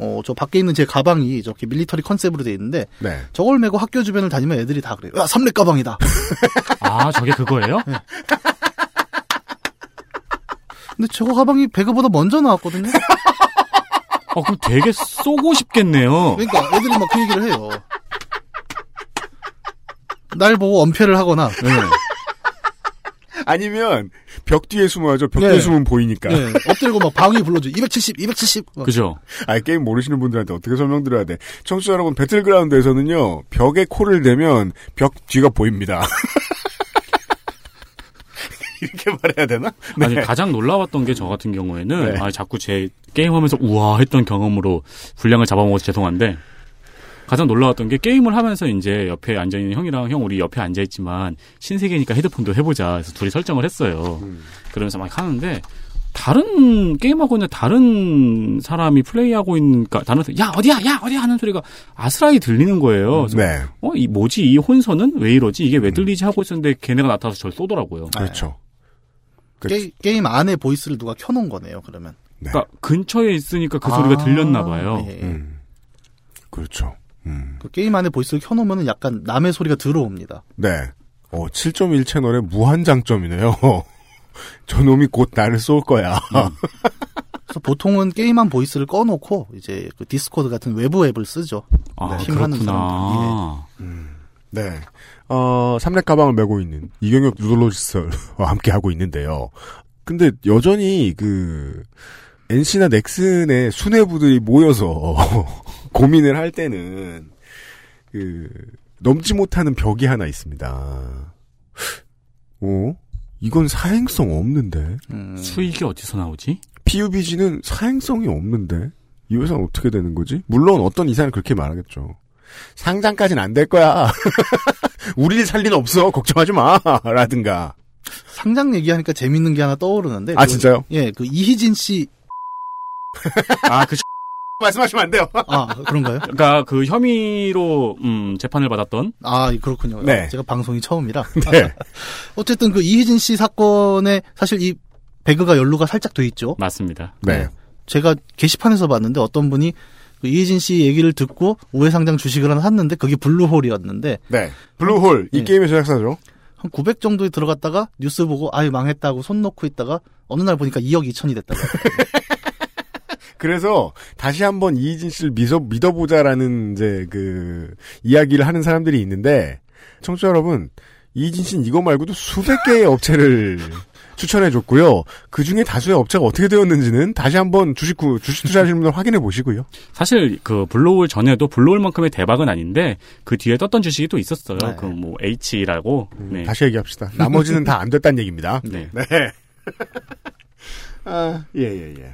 어 저 밖에 있는 제 가방이 저렇게 밀리터리 컨셉으로 돼 있는데 네. 저걸 메고 학교 주변을 다니면 애들이 다 그래요. 야, 삼렙 가방이다. 아 저게 그거예요? 근데 저거 가방이 배그보다 먼저 나왔거든요. 어 그럼 되게 쏘고 싶겠네요. 그러니까 애들이 막 그 얘기를 해요. 날 보고 엄폐를 하거나 네. 아니면 벽 뒤에 숨어야죠. 벽 네. 뒤에 숨으면 보이니까. 네, 엎드리고 막 방위 불러줘. 270, 270. 막. 그죠? 아 게임 모르시는 분들한테 어떻게 설명드려야 돼? 청취자 여러분 배틀그라운드에서는요 벽에 코를 대면 벽 뒤가 보입니다. 이렇게 말해야 되나? 네. 아니 가장 놀라웠던 게 저 같은 경우에는 네. 아 자꾸 제 게임하면서 우와 했던 경험으로 분량을 잡아먹어서 죄송한데 가장 놀라웠던 게 게임을 하면서 이제 옆에 앉아 있는 형이랑 형 우리 옆에 앉아 있지만 신세계니까 헤드폰도 해보자 해서 둘이 설정을 했어요. 음. 그러면서 막 하는데 다른 게임하고 있는 다른 사람이 플레이하고 있는 그러니까 다른 사람, 야 어디야 야 어디야 하는 소리가 아스라이 들리는 거예요. 네. 어, 이 뭐지? 이 혼선은 왜 이러지? 이게 왜 들리지? 하고 있었는데 걔네가 나타나서 저를 쏘더라고요. 그렇죠. 게, 게임 안에 voice를 누가 켜놓은 거네요. 그러면. 네. 그러니까 근처에 있으니까 그 소리가 아, 들렸나 봐요. 예. 음. 그렇죠. 음. 그 게임 안에 voice를 켜놓으면 약간 남의 소리가 들어옵니다. 네. 어, 7.1 채널의 무한 장점이네요. 저놈이 곧 나를 쏠 거야. 그래서 보통은 게임 안 voice를 꺼놓고 이제 그 디스코드 같은 외부 앱을 쓰죠. 아, 팀 하는 그렇구나. 네. 어, 삼렙 가방을 메고 있는 이경혁 누돌로지스와 함께 하고 있는데요. 근데 여전히 그 NC나 넥슨의 수뇌부들이 모여서 고민을 할 때는 그 넘지 못하는 벽이 하나 있습니다. 어? 이건 사행성 없는데. 음, 수익이 어디서 나오지? PUBG는 사행성이 없는데 이 회사는 어떻게 되는 거지? 물론 어떤 이사는 그렇게 말하겠죠. 상장까지는 안 될 거야. 우리를 살 리는 없어. 걱정하지 마. 라든가. 상장 얘기하니까 재밌는 게 하나 떠오르는데. 아, 그- 진짜요? 예, 그 이희진 씨. 아, 그, 말씀하시면 안 돼요. 아, 그런가요? 그러니까 그 혐의로 음, 재판을 받았던 아, 그렇군요. 네. 아, 제가 방송이 처음이라. 네. 어쨌든 그 이희진 씨 사건에 사실 이 배그가 연루가 살짝 돼 있죠. 맞습니다. 네. 제가 게시판에서 봤는데 어떤 분이 그 이희진 씨 얘기를 듣고 우회상장 주식을 하나 샀는데 그게 블루홀이었는데 네. 블루홀 이 네. 게임의 제작사죠. 한 900 정도에 들어갔다가 뉴스 보고 아유 망했다고 손 놓고 있다가 어느 날 보니까 2억 2천이 됐다고. 그래서 다시 한번 이희진 씨를 믿어 믿어 보자라는 이제 그 이야기를 하는 사람들이 있는데 청취자 여러분 이희진 씨는 이거 말고도 수백 개의 업체를 추천해 줬고요. 그 중에 다수의 업체가 어떻게 되었는지는 다시 한번 주식 구, 주식 투자하시는 분들 확인해 보시고요. 사실 그 블로울 전에도 블로울만큼의 대박은 아닌데 그 뒤에 떴던 주식이 또 있었어요. 네. 그뭐 H라고. 네. 다시 얘기합시다. 나머지는 다 안 됐다는 얘기입니다. 네. 네. 아, 예, 예, 예.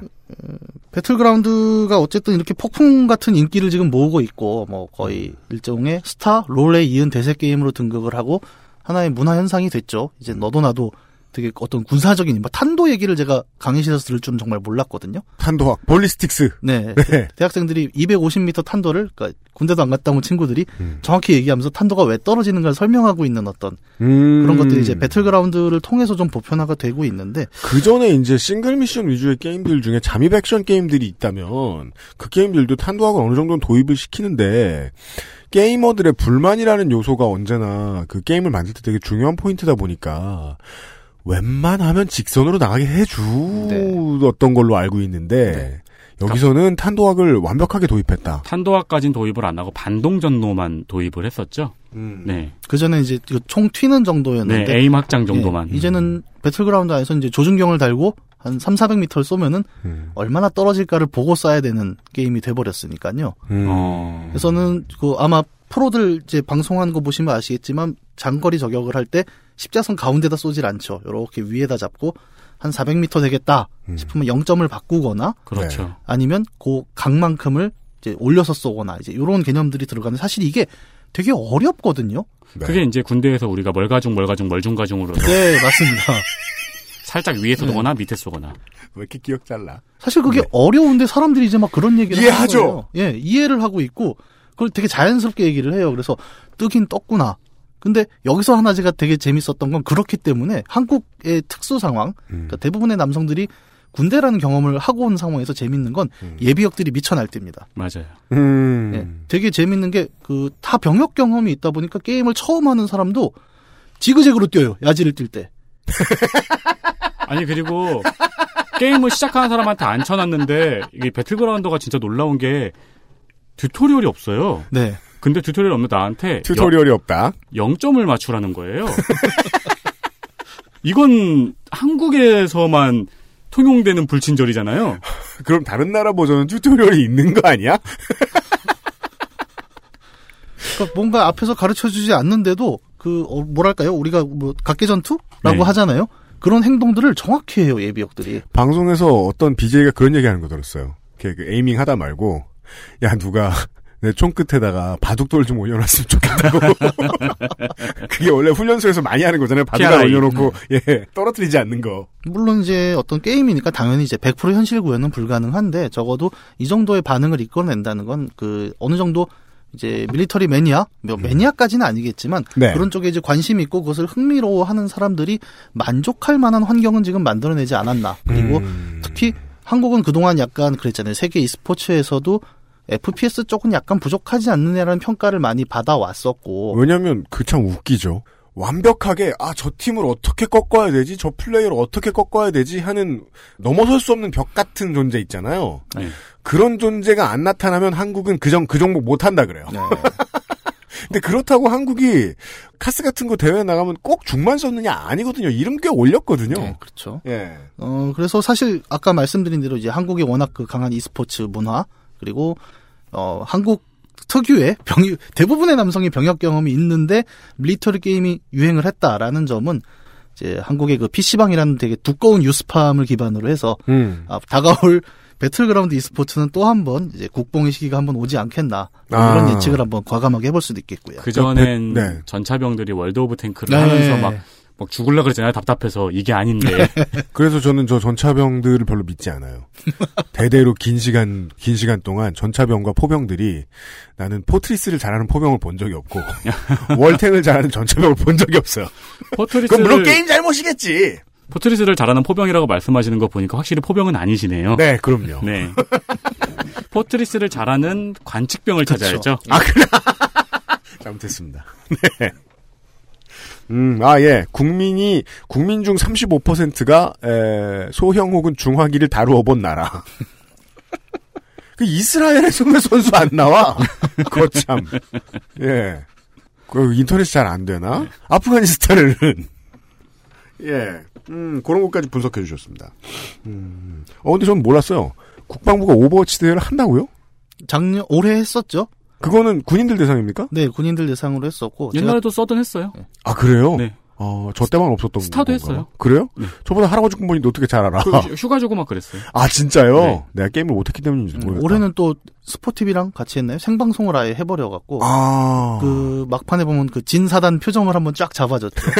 배틀그라운드가 어쨌든 이렇게 폭풍 같은 인기를 지금 모으고 있고 뭐 거의 일종의 스타 롤에 이은 대세 게임으로 등극을 하고 하나의 문화 현상이 됐죠. 이제 너도 나도 되게 어떤 군사적인 뭐 탄도 얘기를 제가 강의실에서 들을 줄은 정말 몰랐거든요. 탄도학, 볼리스틱스. 네. 네. 대학생들이 250m 탄도를 그러니까 군대도 안 갔다 온 친구들이 음. 정확히 얘기하면서 탄도가 왜 떨어지는가를 설명하고 있는 어떤 음. 그런 것들이 이제 배틀그라운드를 통해서 좀 보편화가 되고 있는데 그 전에 이제 싱글 미션 위주의 게임들 중에 잠입 액션 게임들이 있다면 그 게임들도 탄도학을 어느 정도는 도입을 시키는데 게이머들의 불만이라는 요소가 언제나 그 게임을 만들 때 되게 중요한 포인트다 보니까 웬만하면 직선으로 나가게 해주었던 걸로 알고 있는데 여기서는 탄도학을 완벽하게 도입했다. 탄도화까지는 도입을 안 하고 반동전노만 도입을 했었죠. 네. 그 전에 이제 총 튀는 정도였는데 네, aim 확장 정도만. 예, 이제는 배틀그라운드 안에서 이제 조준경을 달고 한 3, 400m를 쏘면은 음. 얼마나 떨어질까를 보고 쏴야 되는 게임이 돼 버렸으니까요. 음. 어. 그래서는 그 아마 프로들 이제 방송한 거 보시면 아시겠지만 장거리 저격을 할 때 십자선 가운데다 쏘질 않죠. 이렇게 위에다 잡고 한 400m 되겠다 싶으면 0점을 바꾸거나 그렇죠. 아니면 그 각만큼을 이제 올려서 쏘거나 이제 이런 개념들이 들어가는 사실 이게 되게 어렵거든요. 그게 이제 군대에서 우리가 멀가중 멀가중 멀중가중으로 네, 맞습니다. 살짝 위에 쏘거나 밑에 쏘거나. 왜 이렇게 기억 잘라? 사실 그게 어려운데 사람들이 이제 막 그런 얘기를 네. 이해하죠? 하는 거예요. 예, 이해를 하고 있고 그걸 되게 자연스럽게 얘기를 해요. 그래서 뜨긴 떴구나. 근데 여기서 하나 제가 되게 재밌었던 건 그렇기 때문에 한국의 특수 상황, 음. 그러니까 대부분의 남성들이 군대라는 경험을 하고 온 상황에서 재밌는 건 예비역들이 미쳐 날 때입니다. 맞아요. 음. 예, 되게 재밌는 게 그 다 병역 경험이 있다 보니까 게임을 처음 하는 사람도 지그재그로 뛰어요. 야지를 뛸 때. 아니 그리고 게임을 시작하는 사람한테 안 쳐놨는데 이게 배틀그라운드가 진짜 놀라운 게 tutorial이 없어요. 네. 근데 tutorial 없는 나한테 tutorial이 없다. 0점을 맞추라는 거예요. 이건 한국에서만 통용되는 불친절이잖아요. 그럼 다른 나라 버전은 튜토리얼이 있는 거 아니야? 그러니까 뭔가 앞에서 가르쳐 주지 않는데도 그 어, 뭐랄까요? 우리가 뭐 각계전투라고 네. 하잖아요. 그런 행동들을 정확히 해요 예비역들이. 방송에서 어떤 BJ가 그런 얘기하는 거 들었어요. 이렇게 그 에이밍 하다 말고 야 누가 내 총 끝에다가 바둑돌 좀 올려놨으면 좋겠다고. 그게 원래 훈련소에서 많이 하는 거잖아요. 바둑을 PRI. 올려놓고 예 떨어뜨리지 않는 거. 물론 이제 어떤 게임이니까 당연히 이제 100% 현실 구현은 불가능한데 적어도 이 정도의 반응을 이끌어낸다는 건 그 어느 정도 이제 밀리터리 매니아, 뭐 매니아까지는 아니겠지만 네. 그런 쪽에 이제 관심 있고 그것을 흥미로워하는 사람들이 만족할 만한 환경은 지금 만들어내지 않았나. 그리고 음. 특히 한국은 그동안 약간 그랬잖아요. 세계 e스포츠에서도 FPS 쪽은 약간 부족하지 않느냐라는 평가를 많이 받아왔었고. 왜냐면 그 참 웃기죠. 완벽하게 아 저 팀을 어떻게 꺾어야 되지 저 플레이어를 어떻게 꺾어야 되지 하는 넘어설 수 없는 벽 같은 존재 있잖아요. 네. 그런 존재가 안 나타나면 한국은 그정 그 종목 못 한다 그래요. 네. 근데 그렇다고 한국이 카스 같은 거 대회 나가면 꼭 중만 썼느냐 아니거든요. 이름 꽤 올렸거든요. 그렇죠. 예. 어, 그래서 사실 아까 말씀드린 대로 이제 한국이 워낙 그 강한 e스포츠 문화 그리고 어, 한국 특유의 병 대부분의 남성이 병역 경험이 있는데 밀리터리 게임이 유행을 했다라는 점은 이제 한국의 그 PC방이라는 되게 두꺼운 youth farm을 기반으로 해서 음. 아, 다가올 배틀그라운드 e스포츠는 또 한 번 이제 국뽕의 시기가 한번 오지 않겠나 뭐 아. 이런 예측을 한번 과감하게 해볼 수도 있겠고요. 그 전엔 네. 전차병들이 월드 오브 탱크를 네. 하면서 막, 막 죽을라 그러잖아요. 답답해서 이게 아닌데. 그래서 저는 저 전차병들을 별로 믿지 않아요. 대대로 긴 시간 긴 시간 동안 전차병과 포병들이 나는 포트리스를 잘하는 포병을 본 적이 없고 월탱을 잘하는 전차병을 본 적이 없어요. 포트리스를 그럼 물론 게임 잘못이겠지. 포트리스를 잘하는 포병이라고 말씀하시는 거 보니까 확실히 포병은 아니시네요. 네, 그럼요. 네. 포트리스를 잘하는 관측병을 찾아야죠. 아, 그래. 잘못했습니다. 네. 음, 아, 예. 국민이, 국민 중 35%가, 에, 소형 혹은 중화기를 다루어 본 나라. 그 이스라엘에서는 선수 안 나와. 그거 참. 예. 그 인터넷이 잘 안 되나? 아프가니스탄에는 예. 음, 그런 것까지 분석해 주셨습니다. 음. 어, 근데 전 몰랐어요. 국방부가 오버워치 대회를 한다고요? 작년, 올해 했었죠? 그거는 군인들 대상입니까? 네, 군인들 대상으로 했었고. 옛날에도 써든 했어요. 아, 그래요? 네. 어, 저 때만 없었던 스타도 건가요? 했어요. 그래요? 네. 저보다 할아버지 군번인데 어떻게 잘 알아? 그 휴- 휴가 주고 막 그랬어요. 아, 진짜요? 네. 내가 게임을 못했기 때문인지 음, 모르겠다. 올해는 또 스포티비랑 같이 했나요? 생방송을 아예 해버려갖고. 아. 그 막판에 보면 그 진 사단 표정을 한번 쫙 잡아줬죠.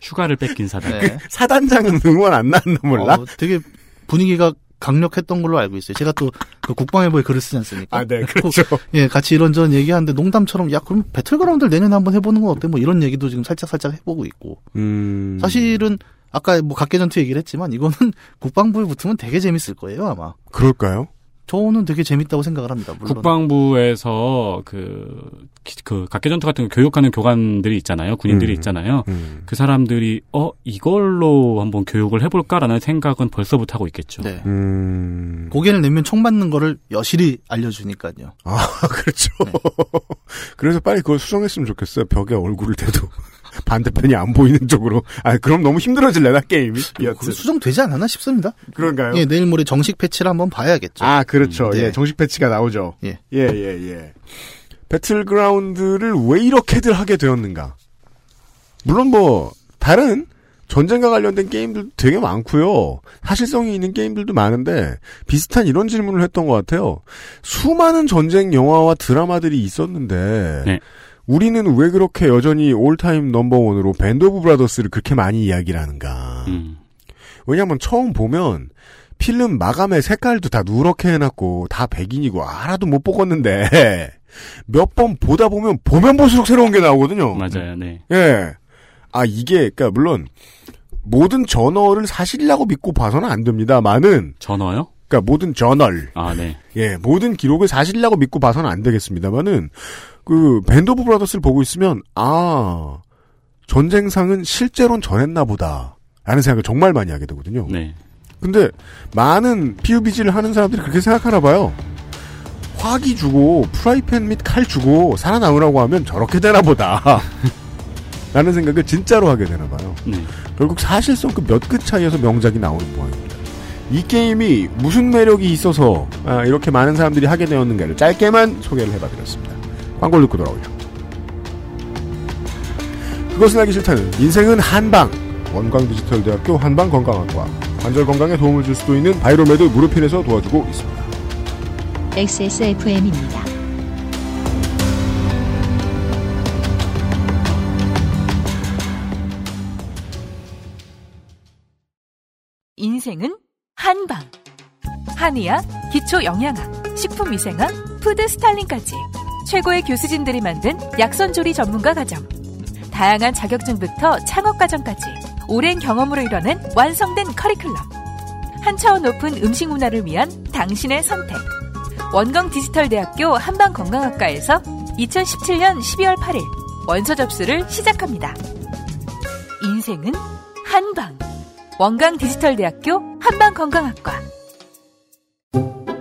휴가를 뺏긴 사람. 네. 사단장은 응원 안 나왔나 몰라? 어, 되게 분위기가 강력했던 걸로 알고 있어요. 제가 또 그 국방일보에 글을 쓰지 않습니까? 아, 네, 그렇죠. 예, 같이 이런저런 얘기하는데 농담처럼 야 그럼 배틀그라운드를 내년에 한번 해보는 건 어때? 뭐 이런 얘기도 지금 살짝 살짝 해보고 있고. 음. 사실은 아까 뭐 각계전투 얘기를 했지만 이거는 국방부에 붙으면 되게 재밌을 거예요 아마. 그럴까요? 저는 되게 재밌다고 생각을 합니다. 물론. 국방부에서 그, 기- 그, 각계전투 같은 거 교육하는 교관들이 있잖아요. 군인들이 음. 있잖아요. 음. 그 사람들이, 어, 이걸로 한번 교육을 해볼까라는 생각은 벌써부터 하고 있겠죠. 네. 음. 고개를 내면 총 맞는 거를 여실히 알려주니까요. 아, 그렇죠. 네. 그래서 빨리 그걸 수정했으면 좋겠어요. 벽에 얼굴을 대도. 반대편이 안 보이는 쪽으로. 아, 그럼 너무 힘들어질래나, 게임이? 그거 여튼. 수정되지 않았나 싶습니다. 그런가요? 예, 내일 모레 정식 패치를 한번 봐야겠죠. 아, 그렇죠. 음, 네. 예, 정식 패치가 나오죠. 예. 예, 예, 예. 배틀그라운드를 왜 이렇게들 하게 되었는가? 물론 뭐, 다른 전쟁과 관련된 게임들도 되게 많고요. 사실성이 있는 게임들도 많은데, 비슷한 이런 질문을 했던 것 같아요. 수많은 전쟁 영화와 드라마들이 있었는데, 네. 우리는 왜 그렇게 여전히 all-time 넘버원으로 밴드 오브 브라더스를 그렇게 많이 이야기를 하는가? 음. 왜냐면 처음 보면 필름 마감의 색깔도 다 누렇게 해놨고 다 백인이고 하나도 못 뽑았는데 몇 번 보다 보면 보면 볼수록 새로운 게 나오거든요. 맞아요, 네. 예. 아 이게 그러니까 물론 모든 저널을 사실이라고 믿고 봐서는 안 됩니다만은 전어요? 그러니까 모든 저널 아, 네. 예 모든 기록을 사실이라고 믿고 봐서는 안 되겠습니다만은 그 밴드 오브 브라더스를 보고 있으면 아 전쟁상은 실제로는 저랬나 보다 라는 생각을 정말 많이 하게 되거든요. 네. 근데 많은 PUBG를 하는 사람들이 그렇게 생각하나 봐요. 화기 주고 프라이팬 및 칼 주고 살아남으라고 하면 저렇게 되나 보다. 라는 생각을 진짜로 하게 되나 봐요. 네. 결국 사실성 그 몇 끗 차이에서 명작이 나오는 모양입니다. 이 게임이 무슨 매력이 있어서 아, 이렇게 많은 사람들이 하게 되었는가를 짧게만 소개를 해봐드렸습니다. 광고를 듣고 돌아오죠. 그것은 알기 싫다는 인생은 한방 원광디지털대학교 한방건강학과 관절 건강에 도움을 줄 수도 있는 바이로메드 무르핀에서 도와주고 있습니다. XSFM입니다. 인생은 한방. 한의학, 기초 영양학, 식품 위생학, food styling까지 최고의 교수진들이 만든 약선조리 전문가 과정. 다양한 자격증부터 창업 과정까지 오랜 경험으로 이뤄낸 완성된 커리큘럼. 한 차원 높은 음식 문화를 위한 당신의 선택. 원광 디지털대학교 한방건강학과에서 2017년 12월 8일 원서 접수를 시작합니다. 인생은 한방. 원광 디지털대학교 한방건강학과.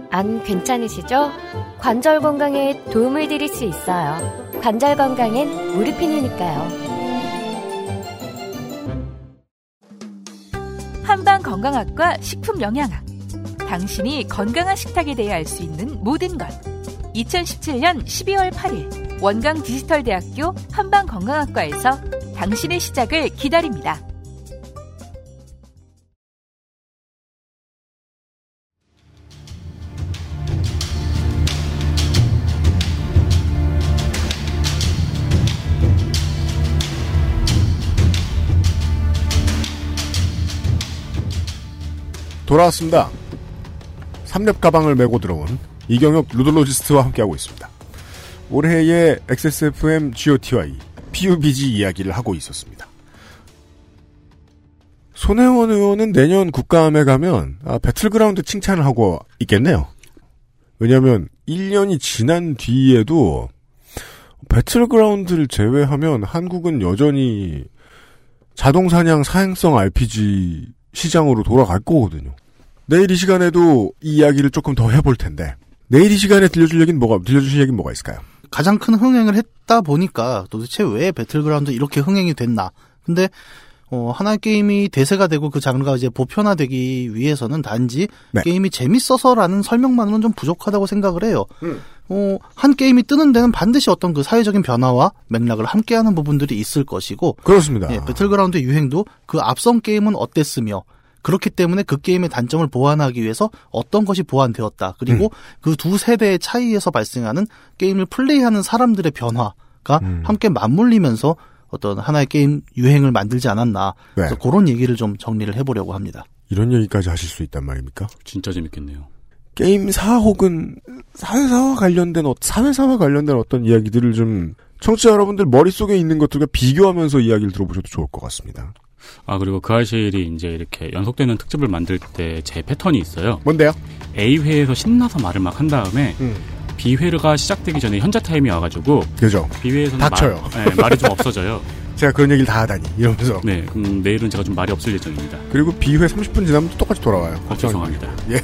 안 괜찮으시죠? 관절 건강에 도움을 드릴 수 있어요. 관절 건강엔 무르핀이니까요. 한방건강학과 식품영양학. 당신이 건강한 식탁에 대해 알 수 있는 모든 것. 2017년 12월 8일 원광 디지털대학교 한방건강학과에서 당신의 시작을 기다립니다. 돌아왔습니다. 삼렙 가방을 메고 들어온 이경혁 루돌로지스트와 함께하고 있습니다. 올해의 XSFM GOTY PUBG 이야기를 하고 있었습니다. 손혜원 의원은 내년 국감에 가면 아, 배틀그라운드 칭찬을 하고 있겠네요. 왜냐하면 1년이 지난 뒤에도 배틀그라운드를 제외하면 한국은 여전히 자동사냥 사행성 RPG 시장으로 돌아갈 거거든요. 내일 이 시간에도 이 이야기를 조금 더 해볼 텐데 내일 이 시간에 들려줄 얘기는 뭐가 들려주실 얘기는 뭐가 있을까요? 가장 큰 흥행을 했다 보니까 도대체 왜 배틀그라운드 이렇게 흥행이 됐나 근데 어, 하나의 게임이 대세가 되고 그 장르가 이제 보편화되기 위해서는 단지 네. 게임이 재밌어서라는 설명만으로는 좀 부족하다고 생각을 해요. 음. 어, 한 게임이 뜨는 데는 반드시 어떤 그 사회적인 변화와 맥락을 함께하는 부분들이 있을 것이고 그렇습니다. 예, 배틀그라운드 유행도 그 앞선 게임은 어땠으며 그렇기 때문에 그 게임의 단점을 보완하기 위해서 어떤 것이 보완되었다. 그리고 그두 세대의 차이에서 발생하는 게임을 플레이하는 사람들의 변화가 함께 맞물리면서 어떤 하나의 게임 유행을 만들지 않았나. 그래서 그런 얘기를 좀 정리를 해보려고 합니다. 이런 얘기까지 하실 수 있단 말입니까? 진짜 재밌겠네요. 게임사 혹은 사회사와 관련된 어- 사회사와 관련된 어떤 이야기들을 좀 청취자 여러분들 머릿속에 있는 것들과 비교하면서 이야기를 들어보셔도 좋을 것 같습니다. 아 그리고 그알싫이 이제 이렇게 연속되는 특집을 만들 때 제 패턴이 있어요. 뭔데요? A 회에서 신나서 말을 막 한 다음에 음. B 회가 시작되기 전에 현자 타임이 와가지고 그죠. B 회에서는 닥쳐요. 말, 네, 말이 좀 없어져요. 제가 그런 얘기를 다 하다니 이러면서 네, 그럼 내일은 제가 좀 말이 없을 예정입니다. 그리고 B 회 30분 지나면 또 똑같이 돌아와요. 아, 죄송합니다. 예.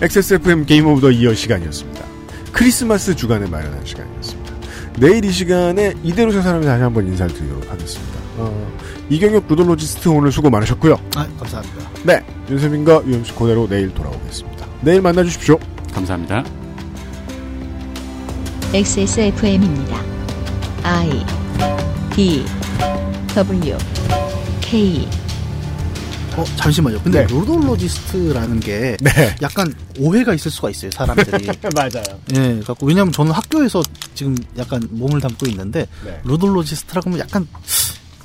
XSFM Game of the Year 시간이었습니다. 크리스마스 주간에 마련한 시간이었습니다. 내일 이 시간에 이대로 세 사람이 다시 한번 인사를 드리도록 하겠습니다. 어, 이경혁 ludologist 오늘 수고 많으셨고요. 아, 감사합니다. 네. 윤세민과 유엠씨 그대로 내일 돌아오겠습니다. 내일 만나주십시오. 감사합니다. XSFM입니다. I D W K 어, 잠시만요. 근데 네. ludologist라는 게 네. 약간 오해가 있을 수가 있어요, 사람들이. 맞아요. 예, 갖고 왜냐면 저는 학교에서 지금 약간 몸을 담고 있는데 네. ludologist라고 하면 약간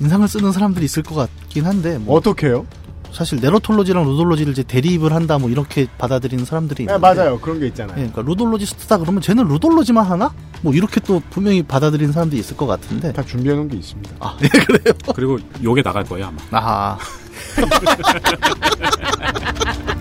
인상을 쓰는 사람들이 있을 것 같긴 한데 뭐 어떻게요? 사실 narratology랑 ludology를 이제 대립을 한다 뭐 이렇게 받아들이는 사람들이 네, 있는데 맞아요. 그런 게 있잖아요. 예, 그러니까 ludologist다 그러면 쟤는 ludology만 하나? 뭐 이렇게 또 분명히 받아들이는 사람들이 있을 것 같은데 다 준비해 놓은 게 있습니다. 아, 예, 그래요? 그리고 요게 나갈 거예요 아마. 아하.